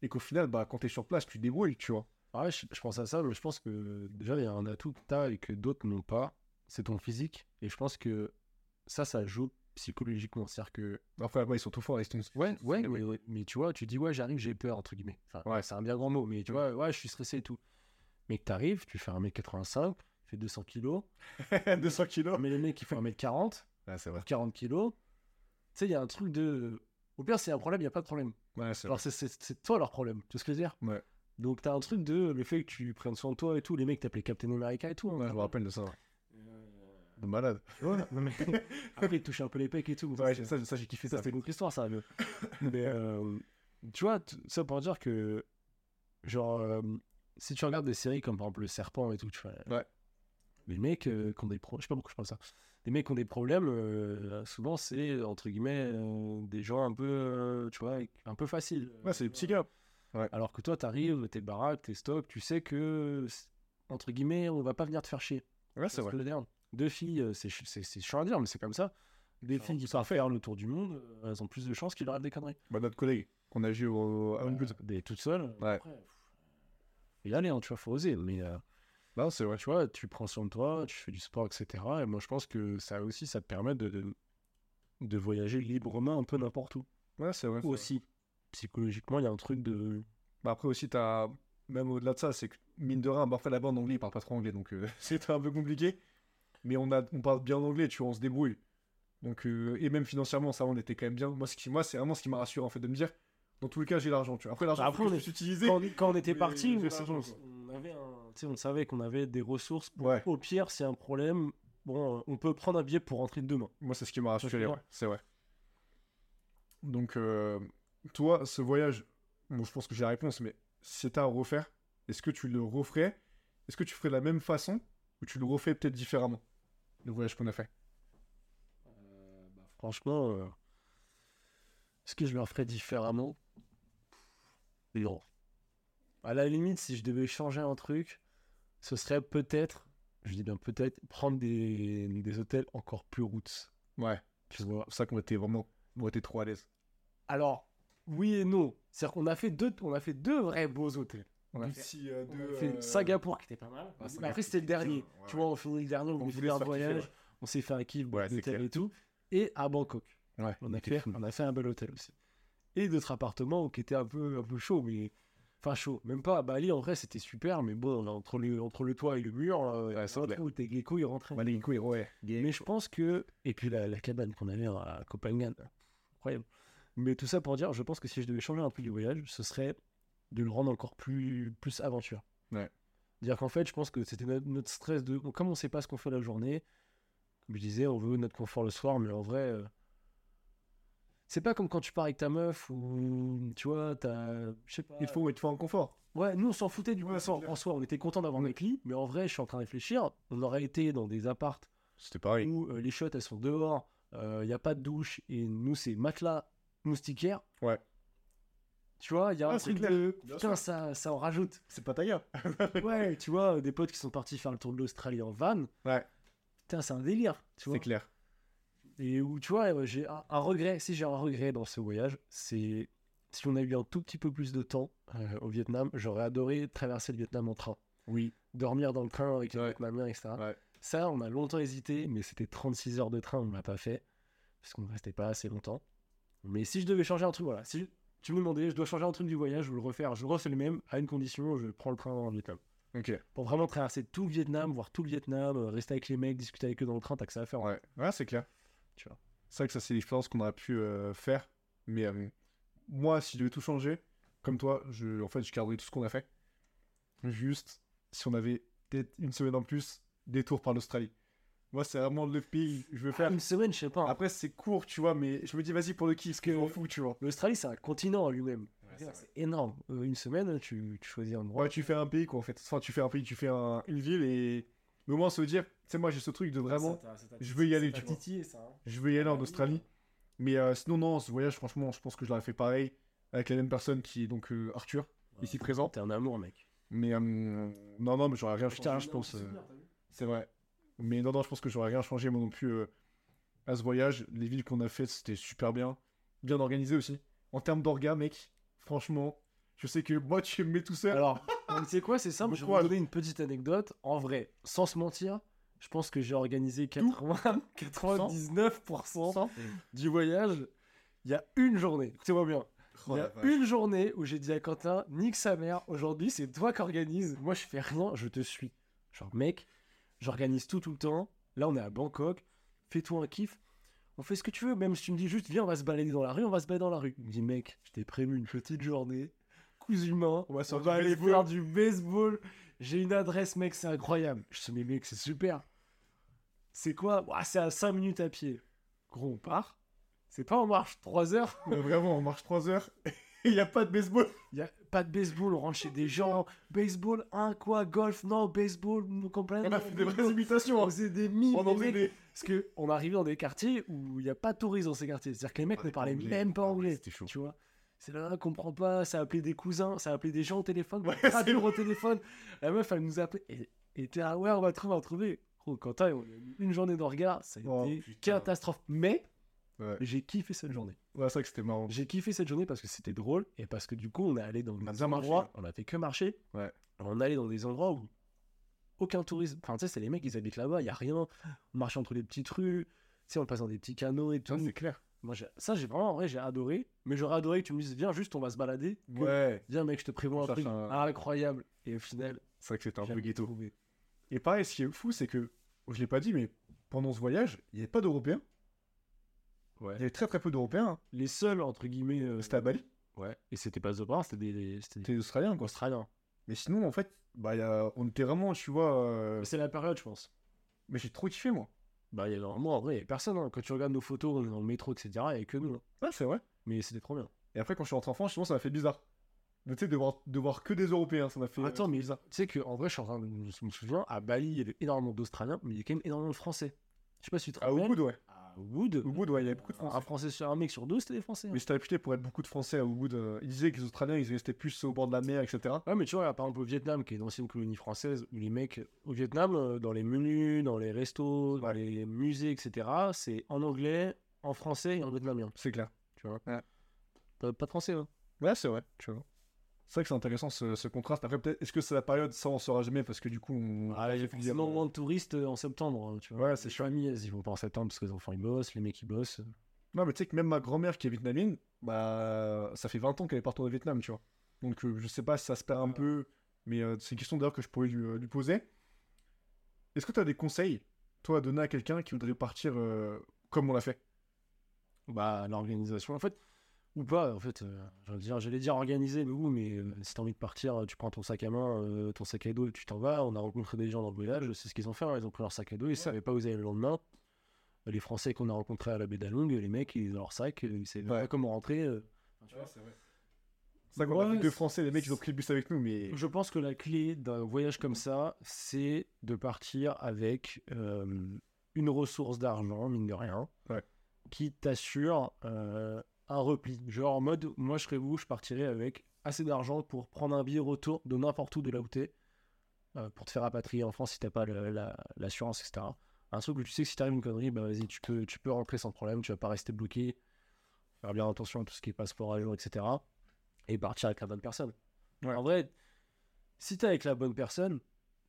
Et qu'au final, bah, quand t'es sur place, tu débrouilles, tu vois. Ouais, je, pense à ça, je pense que déjà, il y a un atout que t'as et que d'autres n'ont pas, c'est ton physique. Et je pense que ça, ça joue psychologiquement. C'est-à-dire que. Enfin, ouais, ils sont tout forts, les Stones. Ouais, ouais, mais, ouais, mais tu vois, tu dis, ouais, j'arrive, j'ai peur, entre guillemets. Enfin, Ouais. c'est un bien grand mot, mais tu vois, ouais, je suis stressé et tout. Mais que t'arrives, tu fais 1m85, tu fais 200 kilos, 200 kilos. mais les mecs, ils font 1m40, Ouais, c'est vrai. 40 kilos. Tu sais, il y a un truc de. Au pire, c'est un problème, il n'y a pas de problème. Ouais, c'est. Alors, c'est- toi leur problème, tu vois ce que je veux dire? Ouais. Donc, t'as un truc de le fait que tu prennes soin de toi et tout. Les mecs t'appelaient Captain America et tout. hein. Ouais, je me rappelle de ça. Ouais. De malade. Ouais, non, mais... Après, il touche un peu les pecs et tout. Ouais, c'est- ça, ça j'ai kiffé ça, ça. c'était une autre histoire, ça. Mais, mais, euh, tu vois, ça pour dire que, genre, euh, si tu regardes des séries comme par exemple Le Serpent et tout, tu fais. Ouais. Les mecs euh, qui ont des problèmes, je sais pas pourquoi je parle de ça. Les mecs qui ont des problèmes, souvent c'est entre guillemets des gens un peu, tu vois, un peu faciles. Ouais, c'est des petits gars. Alors que toi, t'arrives, t'es baraque, t'es stock, tu sais que, c'est- entre guillemets, on va pas venir te faire chier. Ouais, C'est veux dire? Deux filles, euh, c'est ch- c'est c'est chiant à dire, mais c'est comme ça. Des filles qui savent faire le tour du monde, euh, elles ont plus de chances qu'il leur arrive des conneries. Bah, notre collègue qu'on a vu au à Euh, Good. des toutes seules. Ouais. Après, pff, faut y aller, hein, tu vois, faut oser. Mais euh, Non, c'est vrai. tu vois, tu prends soin de toi, tu fais du sport, etc. Et moi, je pense que ça aussi, ça te permet de, de, de voyager librement un peu n'importe où. Ouais, c'est vrai. c'est. Aussi, psychologiquement, il y a un truc de. Bah, après aussi, t'as. Même au-delà de ça, c'est que mine de rien, après là-bas en anglais, ils parlent pas trop anglais, donc euh, c'est un peu compliqué. Mais on, a... on parle bien anglais, tu vois, on se débrouille. Donc, euh, et même financièrement, ça, on était quand même bien. Moi, ce qui... Moi c'est vraiment ce qui m'a rassuré, en fait, de me dire, dans tous les cas, j'ai l'argent, tu vois. Après, l'argent, Bah, on est utilisé. Quand, quand on était parti, on, on- avait un, savait qu'on avait des ressources. Pour, Ouais. Au pire, c'est un problème. Bon, euh, on peut prendre un billet pour rentrer demain. Moi, c'est ce qui m'a rassuré, ouais, c'est vrai. Donc, euh, toi, ce voyage, bon, je pense que j'ai la réponse, mais si c'était à refaire, est-ce que tu le referais? Est-ce que tu ferais de la même façon ou tu le refais peut-être différemment? Le voyage qu'on a fait. bah, franchement, euh, est-ce que je le referais différemment? Non. À la limite, si je devais changer un truc, ce serait peut-être, je dis bien peut-être, prendre des, des hôtels encore plus roots. Ouais. C'est ça qu'on était vraiment on était trop à l'aise. Alors, oui et non. C'est-à-dire qu'on a fait deux, on a fait deux vrais beaux hôtels. On a fait, euh, on a de, fait euh, Singapour qui était pas mal. Ah, mais Singapour, après, c'était le dernier. bien, ouais, tu vois, on finit le dernier, on On voulait faire un kiffer, voyage. ouais. On s'est fait un kiff Ouais, d'hôtel et tout. Et à Bangkok. Ouais, On a, fait, on a fait un bel hôtel aussi. Et d'autres appartements qui étaient un peu, un peu chauds, mais. Enfin, chaud. Même pas à Bali, en vrai, c'était super, mais bon, là, entre, le, entre le toit et le mur, là, trou où tes geckos, ils rentraient. Ouais, les Ginko, ouais. Mais je pense que. Et puis la, la cabane qu'on avait à Copenhague, incroyable. Mais tout ça pour dire, je pense que si je devais changer un peu du voyage, ce serait de le rendre encore plus, plus aventure. Ouais. Dire qu'en fait, je pense que c'était notre, notre stress de. Comme on sait pas ce qu'on fait la journée, comme je disais, on veut notre confort le soir, mais en vrai. euh, C'est pas comme quand tu pars avec ta meuf ou. Tu vois, t'as. Je sais pas. Il te faut, il te faut un confort. Ouais, nous on s'en foutait du Ouais, confort en soi, on était content d'avoir notre lit, mais en vrai, je suis en train de réfléchir, on aurait été dans des appartes C'était pareil. où euh, les shots elles sont dehors, il n'y a pas de douche, et nous c'est matelas moustiquaire. Ouais. Tu vois, il y a Ah, un c'est truc de. Putain, ça, ça en rajoute. C'est pas ta gars. Ouais, tu vois, des potes qui sont partis faire le tour de l'Australie en van. Ouais. Putain, c'est un délire. Tu vois. C'est clair. Et où, tu vois, euh, j'ai un, un regret, si j'ai un regret dans ce voyage, c'est si on a eu un tout petit peu plus de temps euh, au Vietnam, j'aurais adoré traverser le Vietnam en train. Oui. Dormir dans le train avec les Ouais. Vietnamiens, etc. Ouais. Ça, on a longtemps hésité, mais c'était 36 heures de train, on l'a pas fait, parce qu'on ne restait pas assez longtemps. Mais si je devais changer un truc, voilà, si tu me demandais, je dois changer un truc du voyage, je veux le refaire, je refais le même, à une condition, je prends le train en Vietnam. Ok. Pour vraiment traverser tout le Vietnam, voir tout le Vietnam, euh, rester avec les mecs, discuter avec eux dans le train, t'as que ça à faire. Ouais. Ouais, c'est clair. Tu vois. C'est vrai que ça, c'est l'expérience qu'on aurait pu euh, faire. Mais euh, moi, si je devais tout changer, comme toi, je, en fait, je garderais tout ce qu'on a fait. Juste, si on avait peut-être une semaine en plus, détour par l'Australie. Moi, c'est vraiment le pays je veux faire. Une semaine, je sais pas. Après, c'est court, tu vois, mais je me dis, vas-y pour le kiff, parce que je m'en fous, tu vois. L'Australie, c'est un continent en lui-même. c'est énorme. Euh, une semaine, tu, tu choisis un endroit. Ouais, tu fais un pays, quoi, en fait. Enfin, tu fais un pays, tu fais un- une ville, et. Mais au moins, se dire, tu sais, moi, j'ai ce truc de vraiment. je veux y aller, tu vois. vois. Je veux y aller en Ah, Australie. Mais euh, sinon, non, ce voyage, franchement, je pense que je l'aurais fait pareil. Avec la même personne qui est donc euh, Arthur, ici présent. T'es un amour, mec. Mais non, non, mais j'aurais rien changé, Putain, je pense. c'est vrai. Mais non, non, je pense que j'aurais rien changé, moi non plus. euh, à ce voyage. Les villes qu'on a faites, c'était super bien. Bien organisé aussi. En termes d'orga, mec, franchement, je sais que moi, tu me mets tout seul. Alors, tu sais quoi, c'est simple, je vais vous donner une petite anecdote. En vrai, sans se mentir, je pense que j'ai organisé 80, 99% du voyage il y a une journée. Écoutez-moi bien. Oh Il y a une journée où j'ai dit à Quentin, nique sa mère, aujourd'hui c'est toi qui organise. Moi je fais rien, je te suis. Genre mec, j'organise tout tout le temps. Là on est à Bangkok, fais-toi un kiff. On fait ce que tu veux, même si tu me dis juste viens on va se balader dans la rue, on va se balader dans la rue. Il me dit mec, je t'ai prévu une petite journée, cousu main, On va on aller faire du baseball. J'ai une adresse mec, c'est incroyable. Je dis mais mec c'est super. C'est quoi? Ouah, C'est à 5 minutes à pied. Gros on part. C'est pas en marche 3 heures. Mais vraiment, on marche 3 heures il n'y a pas de baseball. Il a pas de baseball, on rentre chez des gens. Baseball, hein, quoi, golf, non, baseball, nous comprenons. On a fait des vraies imitations. On hein. faisait des mimes. On en faisait des. Parce que on arrivait dans des quartiers où il n'y a pas de touristes dans ces quartiers. C'est-à-dire que les mecs Ah, ne parlaient anglais. même pas Ah, anglais. c'était chaud. Tu vois C'est là, comprend pas, ça appelait des cousins, ça appelait des gens au téléphone, Ouais, traduire au téléphone. La meuf, elle nous appelait. Et, et t'es là, ouais, on va trouver, on va trouver. Gros, Quentin, on a eu une journée de regard, ça a Oh, été putain. catastrophe. Mais Ouais. j'ai kiffé cette journée. Ouais, c'est vrai que c'était marrant. J'ai kiffé cette journée parce que c'était drôle et parce que du coup on est allé dans On des endroits, on a fait que marcher. Ouais. On est allé dans des endroits où aucun tourisme. Enfin tu sais c'est les mecs ils habitent là-bas, il y a rien. On marchait entre les petites rues, tu sais on passe dans des petits canaux et tout. Ça, c'est clair. Moi ça j'ai vraiment en vrai j'ai adoré, mais j'aurais adoré que tu me dises viens juste on va se balader. que, Ouais. Viens mec je te prévois un truc un- incroyable et au final C'est vrai que c'était un peu ghetto. trouvé. Et pareil, ce qui est fou, c'est que, je l'ai pas dit, mais pendant ce voyage, il n'y avait pas d'Européens. Ouais. Il y avait très très peu d'Européens. hein. Les seuls entre guillemets euh, C'était à Bali. ouais et c'était pas The Bar, c'était des, des- c'était des C'était Australien, quoi. Australiens. Mais sinon, en fait, bah, il y a... on était vraiment, tu vois. euh, Mais C'est la période je pense. Mais j'ai trop kiffé, moi. Bah, il y a moi, en vrai, il y a personne. hein. Quand tu regardes nos photos, on est dans le métro, etc., il y a que nous. hein. Ouais, c'est vrai. Mais c'était trop bien. Et après, quand je suis rentré en France, justement, ça m'a fait bizarre. Mais tu sais, de voir, de voir que des Européens, ça m'a fait. Attends, euh, mais bizarre. tu sais qu'en vrai, je, suis en train de- je me souviens, à Bali, il y avait énormément d'Australiens, mais il y a quand même énormément de Français. Je sais pas si tu te rappelles. Ubud, ouais. Ubud, Ubud, ouais, il y avait beaucoup de un Français. Français sur un mec sur deux, c'était des Français. hein. Mais c'était réputé pour être beaucoup de Français à Ubud. euh, Ils disaient que les Australiens, ils restaient plus au bord de la mer, etc. Ouais, mais tu vois, par exemple, au Vietnam, qui est une ancienne colonie française, où les mecs, au Vietnam, euh, dans les menus, dans les restos, dans les musées, etc., c'est en anglais, en français et en vietnamien. C'est clair. Tu vois. Ouais. T'as pas de français, hein Ouais, c'est vrai, tu vois. C'est vrai que c'est intéressant ce, ce contraste. Après, peut-être, est-ce que c'est la période Ça, on saura jamais parce que du coup, on. Ah, il y a forcément moins de touristes euh, en septembre, hein, tu vois. Ouais, c'est Les familles, elles y vont pas en septembre parce que les enfants ils bossent, les mecs ils bossent. Non, mais tu sais que même ma grand-mère qui est vietnamienne, bah, ça fait 20 ans qu'elle est retournée au Vietnam, tu vois. Donc, euh, je sais pas si ça se perd un peu, mais euh, c'est une question d'ailleurs que je pourrais lui, euh, lui poser. Est-ce que tu as des conseils, toi, à donner à quelqu'un qui voudrait partir euh, comme on l'a fait? Bah, l'organisation, en fait, ou pas, en fait, euh, j'allais dire, j'allais dire organiser, mais où, mais euh, si t'as envie de partir, tu prends ton sac à main, euh, ton sac à dos et tu t'en vas. On a rencontré des gens dans le village, c'est ce qu'ils ont fait, hein, ils ont pris leur sac à dos, ils savaient pas où ils allaient le lendemain. Les Français qu'on a rencontrés à la baie d'Along, les mecs, ils ont leur sac, euh, ils savaient Ouais. pas comment rentrer. euh. c'est vrai. C'est vrai qu'on a Ouais, Français, les mecs, ils ont pris le bus avec nous, mais. Je pense que la clé d'un voyage comme ça, c'est de partir avec euh, une ressource d'argent, mine de rien, Ouais. qui t'assure euh, un repli. Genre en mode, moi je serais vous, je partirais avec assez d'argent pour prendre un billet retour de n'importe où de là où t'es, euh, pour te faire rapatrier en France si t'as pas la- l'assurance, etc. Un truc où tu sais que si t'arrive une connerie, bah vas-y, tu peux, tu peux rentrer sans problème, tu vas pas rester bloqué, faire bien attention à tout ce qui est passeport à jour, etc. Et partir avec la bonne personne. Ouais. En vrai, si t'es avec la bonne personne,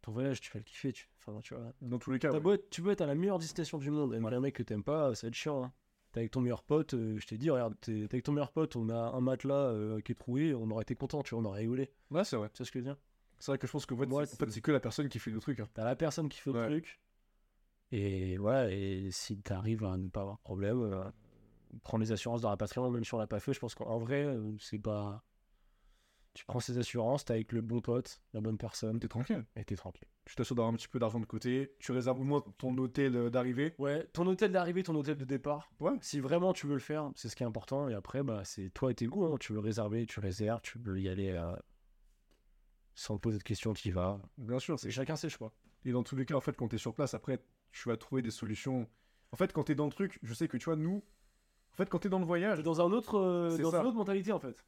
ton voyage, tu vas le kiffer. Tu, enfin, tu vois. Dans tous les cas, ouais. beau tu peux être à la meilleure destination du monde, et un mec que t'aimes pas, ça va être chiant. Hein. T'es avec ton meilleur pote, euh, je t'ai dit, regarde, t'es t'es avec ton meilleur pote, on a un matelas euh, qui est troué, on aurait été content, tu vois, on aurait rigolé. Ouais, c'est vrai. Tu sais ce que je veux dire? C'est vrai que je pense que en fait, Ouais, c'est- en fait, c'est que la personne qui fait le truc. hein. T'as la personne qui fait le Ouais. truc, et ouais, et si t'arrives à ne pas avoir de problème, euh, prends les assurances de rapatriement, même si on l'a pas fait, je pense qu'en vrai, euh, c'est pas. Tu prends ces assurances, t'es avec le bon pote, la bonne personne, T'es tranquille. et t'es tranquille. Tu t'assures d'avoir un petit peu d'argent de côté. Tu réserves au moins ton hôtel euh, d'arrivée. Ouais, ton hôtel d'arrivée, ton hôtel de départ. Ouais. Si vraiment tu veux le faire, c'est ce qui est important. Et après, bah, c'est toi et tes goûts. hein. Tu veux réserver, tu réserves. Tu veux y aller euh, sans te poser de questions, tu y vas. Bien sûr, C'est chacun ses choix. Et dans tous les cas, en fait, quand t'es sur place, après, tu vas trouver des solutions. En fait, quand t'es dans le truc, je sais que tu vois, nous, en fait, quand t'es dans le voyage, Dans un autre, euh, dans ça. une autre mentalité en fait.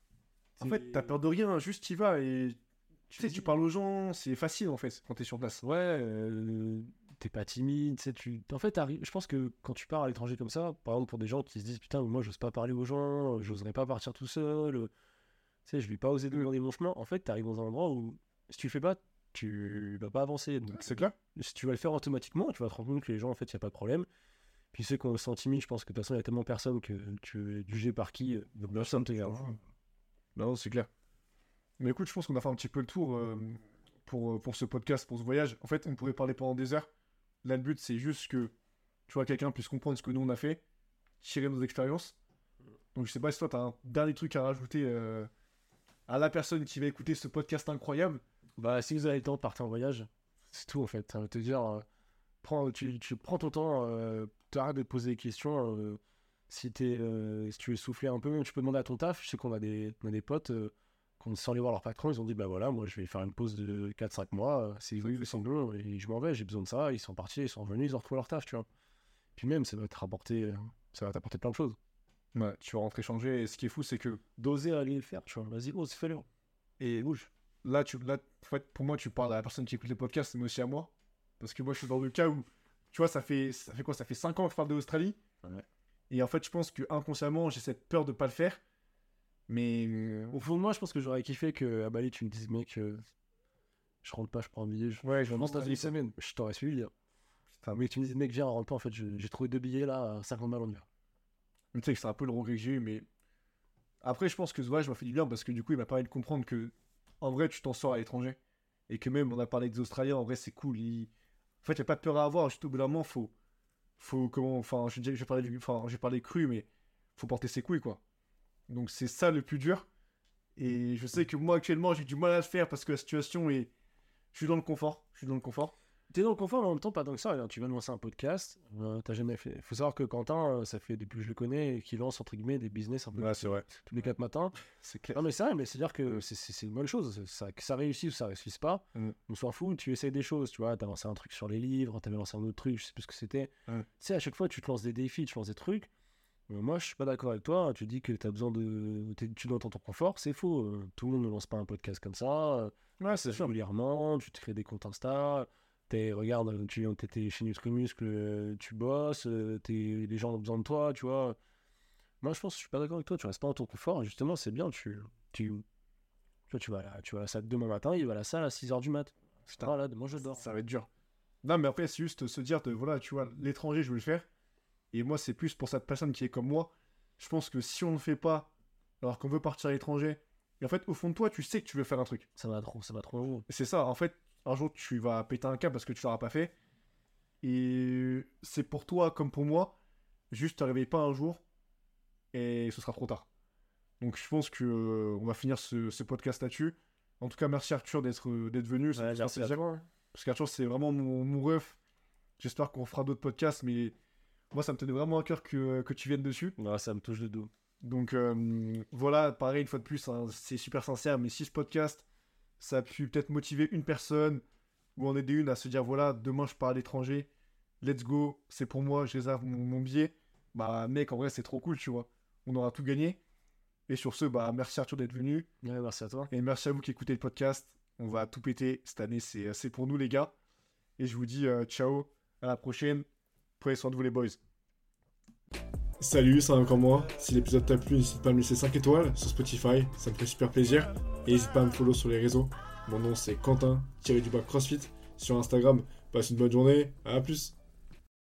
En fait, t'as peur de rien, juste t'y vas et tu sais, tu parles aux gens, c'est facile en fait quand t'es sur place. Ouais, euh, t'es pas timide, tu sais, tu... En fait, je pense que quand tu pars à l'étranger comme ça, par exemple pour des gens qui se disent putain, moi j'ose pas parler aux gens, j'oserais pas partir tout seul, euh, tu sais, je vais pas oser demander mon chemin. En fait, t'arrives dans un endroit où si tu le fais pas, tu vas pas avancer. C'est clair si tu vas le faire automatiquement, tu vas te rendre compte que les gens, en fait, y a pas de problème. Puis ceux qui ont se timide, je pense que de toute façon, il y a tellement personne que tu es jugé par qui, euh, donc personne te regarde. Non, c'est clair. Mais écoute, je pense qu'on a fait un petit peu le tour euh, pour, euh, pour ce podcast, pour ce voyage. En fait, on pourrait parler pendant des heures. Là, le but, c'est juste que, tu vois, quelqu'un puisse comprendre ce que nous, on a fait, tirer nos expériences. Donc, je sais pas si toi, tu as un dernier truc à rajouter euh, à la personne qui va écouter ce podcast incroyable. Bah, si vous avez le temps de partir en voyage, c'est tout en fait. Ça veut te dire, prends, tu, tu prends ton temps, t'arrêtes de poser des questions. Euh, si, t'es, euh, si tu veux souffler un peu, tu peux demander à ton taf. Je sais qu'on a des, on a des potes, euh, qu'on sans aller voir leur patron, ils ont dit Bah voilà, moi je vais faire une pause de 4-5 mois. euh, C'est ils sont bons et je m'en vais, j'ai besoin de ça. Ils sont partis, ils sont revenus, ils ont retrouvé leur taf, tu vois. Puis même, ça va te rapporter, euh, ça va t'apporter plein de choses. Ouais, tu vas rentrer changer. Et ce qui est fou, c'est que D'oser aller le faire, tu vois. Vas-y, ose, fais-le. Et bouge. là, tu, là, en fait, pour moi, tu parles à la personne qui écoute les podcasts, mais aussi à moi. Parce que moi, je suis dans le cas où, tu vois, ça fait, ça fait quoi? Ça fait 5 ans que je parle de l'Australie. Ouais. Et en fait, je pense que inconsciemment, j'ai cette peur de pas le faire. Mais euh, Au fond de moi, je pense que j'aurais kiffé que à Bali, tu me dises, mec, euh, je rentre pas, je prends un billet. Je, ouais, je rentre dans une semaine. Je t'aurais suivi. Hein. Putain, Mais tu me dis, mec, viens, rentre pas. En fait, j'ai trouvé deux billets là, à 50 balles en hiver. Mais tu sais que c'est un peu le regret que j'ai eu, mais après, je pense que ce voyage m'a fait du bien parce que du coup, il m'a permis de comprendre que en vrai, tu t'en sors à l'étranger et que même on a parlé des Australiens, en vrai, c'est cool. ils- En fait, il n'y a pas de peur à avoir. Juste au bout d'un moment, faut, faut comment, enfin, je j'ai parlé, du... enfin, j'ai parlé cru, mais faut porter ses couilles, quoi. Donc c'est ça le plus dur. Et je sais que moi actuellement, j'ai du mal à le faire parce que la situation est, je suis dans le confort, je suis dans le confort. T'es dans le confort, mais en même temps, pas tant que ça. Tu viens de lancer un podcast. euh, T'as jamais fait. Faut savoir que Quentin, euh, ça fait depuis que je le connais, qu'il lance entre guillemets des business un peu c'est vrai. tous les quatre matins. C'est clair. Non, mais c'est vrai, mais c'est-à-dire que c'est- une bonne chose. Ça, que ça réussisse ou ça réussisse pas, Mm. on s'en fout. Tu essayes des choses, tu vois. T'as lancé un truc sur les livres, t'avais lancé un autre truc, je sais plus ce que c'était. Ouais. Tu sais, à chaque fois, tu te lances des défis, tu lances des trucs. Euh, moi, je suis pas d'accord avec toi. Tu dis que t'as besoin de. Tu dois ton confort, c'est faux. Euh, Tout le monde ne lance pas un podcast comme ça. Ouais, c'est régulièrement, tu te crées des comptes Insta. T'es, regarde, tu étais chez Nutrimuscle, euh, tu bosses, euh, t'es- les gens ont besoin de toi, tu vois. Moi, je pense que je suis pas d'accord avec toi. Tu restes pas dans ton confort. Justement, c'est bien. Tu, tu, tu vois, tu vas, à la- tu vas à la salle demain matin, il va à la salle à 6h du mat. Putain. Voilà, moi je dors. Ça va être dur. Non, mais après, c'est juste se dire, de, voilà, tu vois, l'étranger, je veux le faire. Et moi, c'est plus pour cette personne qui est comme moi. Je pense que si on ne le fait pas, alors qu'on veut partir à l'étranger, et en fait, au fond de toi, tu sais que tu veux faire un truc. Ça va trop, ça va trop c'est ça, en fait, un jour, tu vas péter un câble parce que tu l'auras pas fait. Et c'est pour toi comme pour moi, juste t'arrives pas un jour et ce sera trop tard. Donc je pense que euh, on va finir ce, ce podcast là-dessus. En tout cas, merci Arthur d'être euh, d'être venu. merci à toi. hein. Parce qu'Arthur, c'est vraiment mon, mon ref. J'espère qu'on fera d'autres podcasts, mais moi, ça me tenait vraiment à cœur que, que tu viennes dessus. Ouais, ça me touche le dos. Donc euh, voilà, pareil, une fois de plus, hein, c'est super sincère, mais si ce podcast, ça a pu peut-être motiver une personne ou en aider une à se dire voilà, demain je pars à l'étranger, let's go, c'est pour moi, je réserve mon, mon billet, bah mec, en vrai, c'est trop cool, tu vois. On aura tout gagné. Et sur ce, bah merci Arthur d'être venu. Ouais, merci à toi. Et merci à vous qui écoutez le podcast. On va tout péter cette année, c'est c'est pour nous les gars. Et je vous dis euh, ciao, à la prochaine. Prenez soin de vous les boys. Salut, c'est encore moi. Si l'épisode t'a plu, n'hésite pas à me laisser 5 étoiles sur Spotify, ça me fait super plaisir. Et n'hésite pas à me follow sur les réseaux. Mon nom c'est Quentin, tiré du CrossFit sur Instagram. Passe une bonne journée, à plus.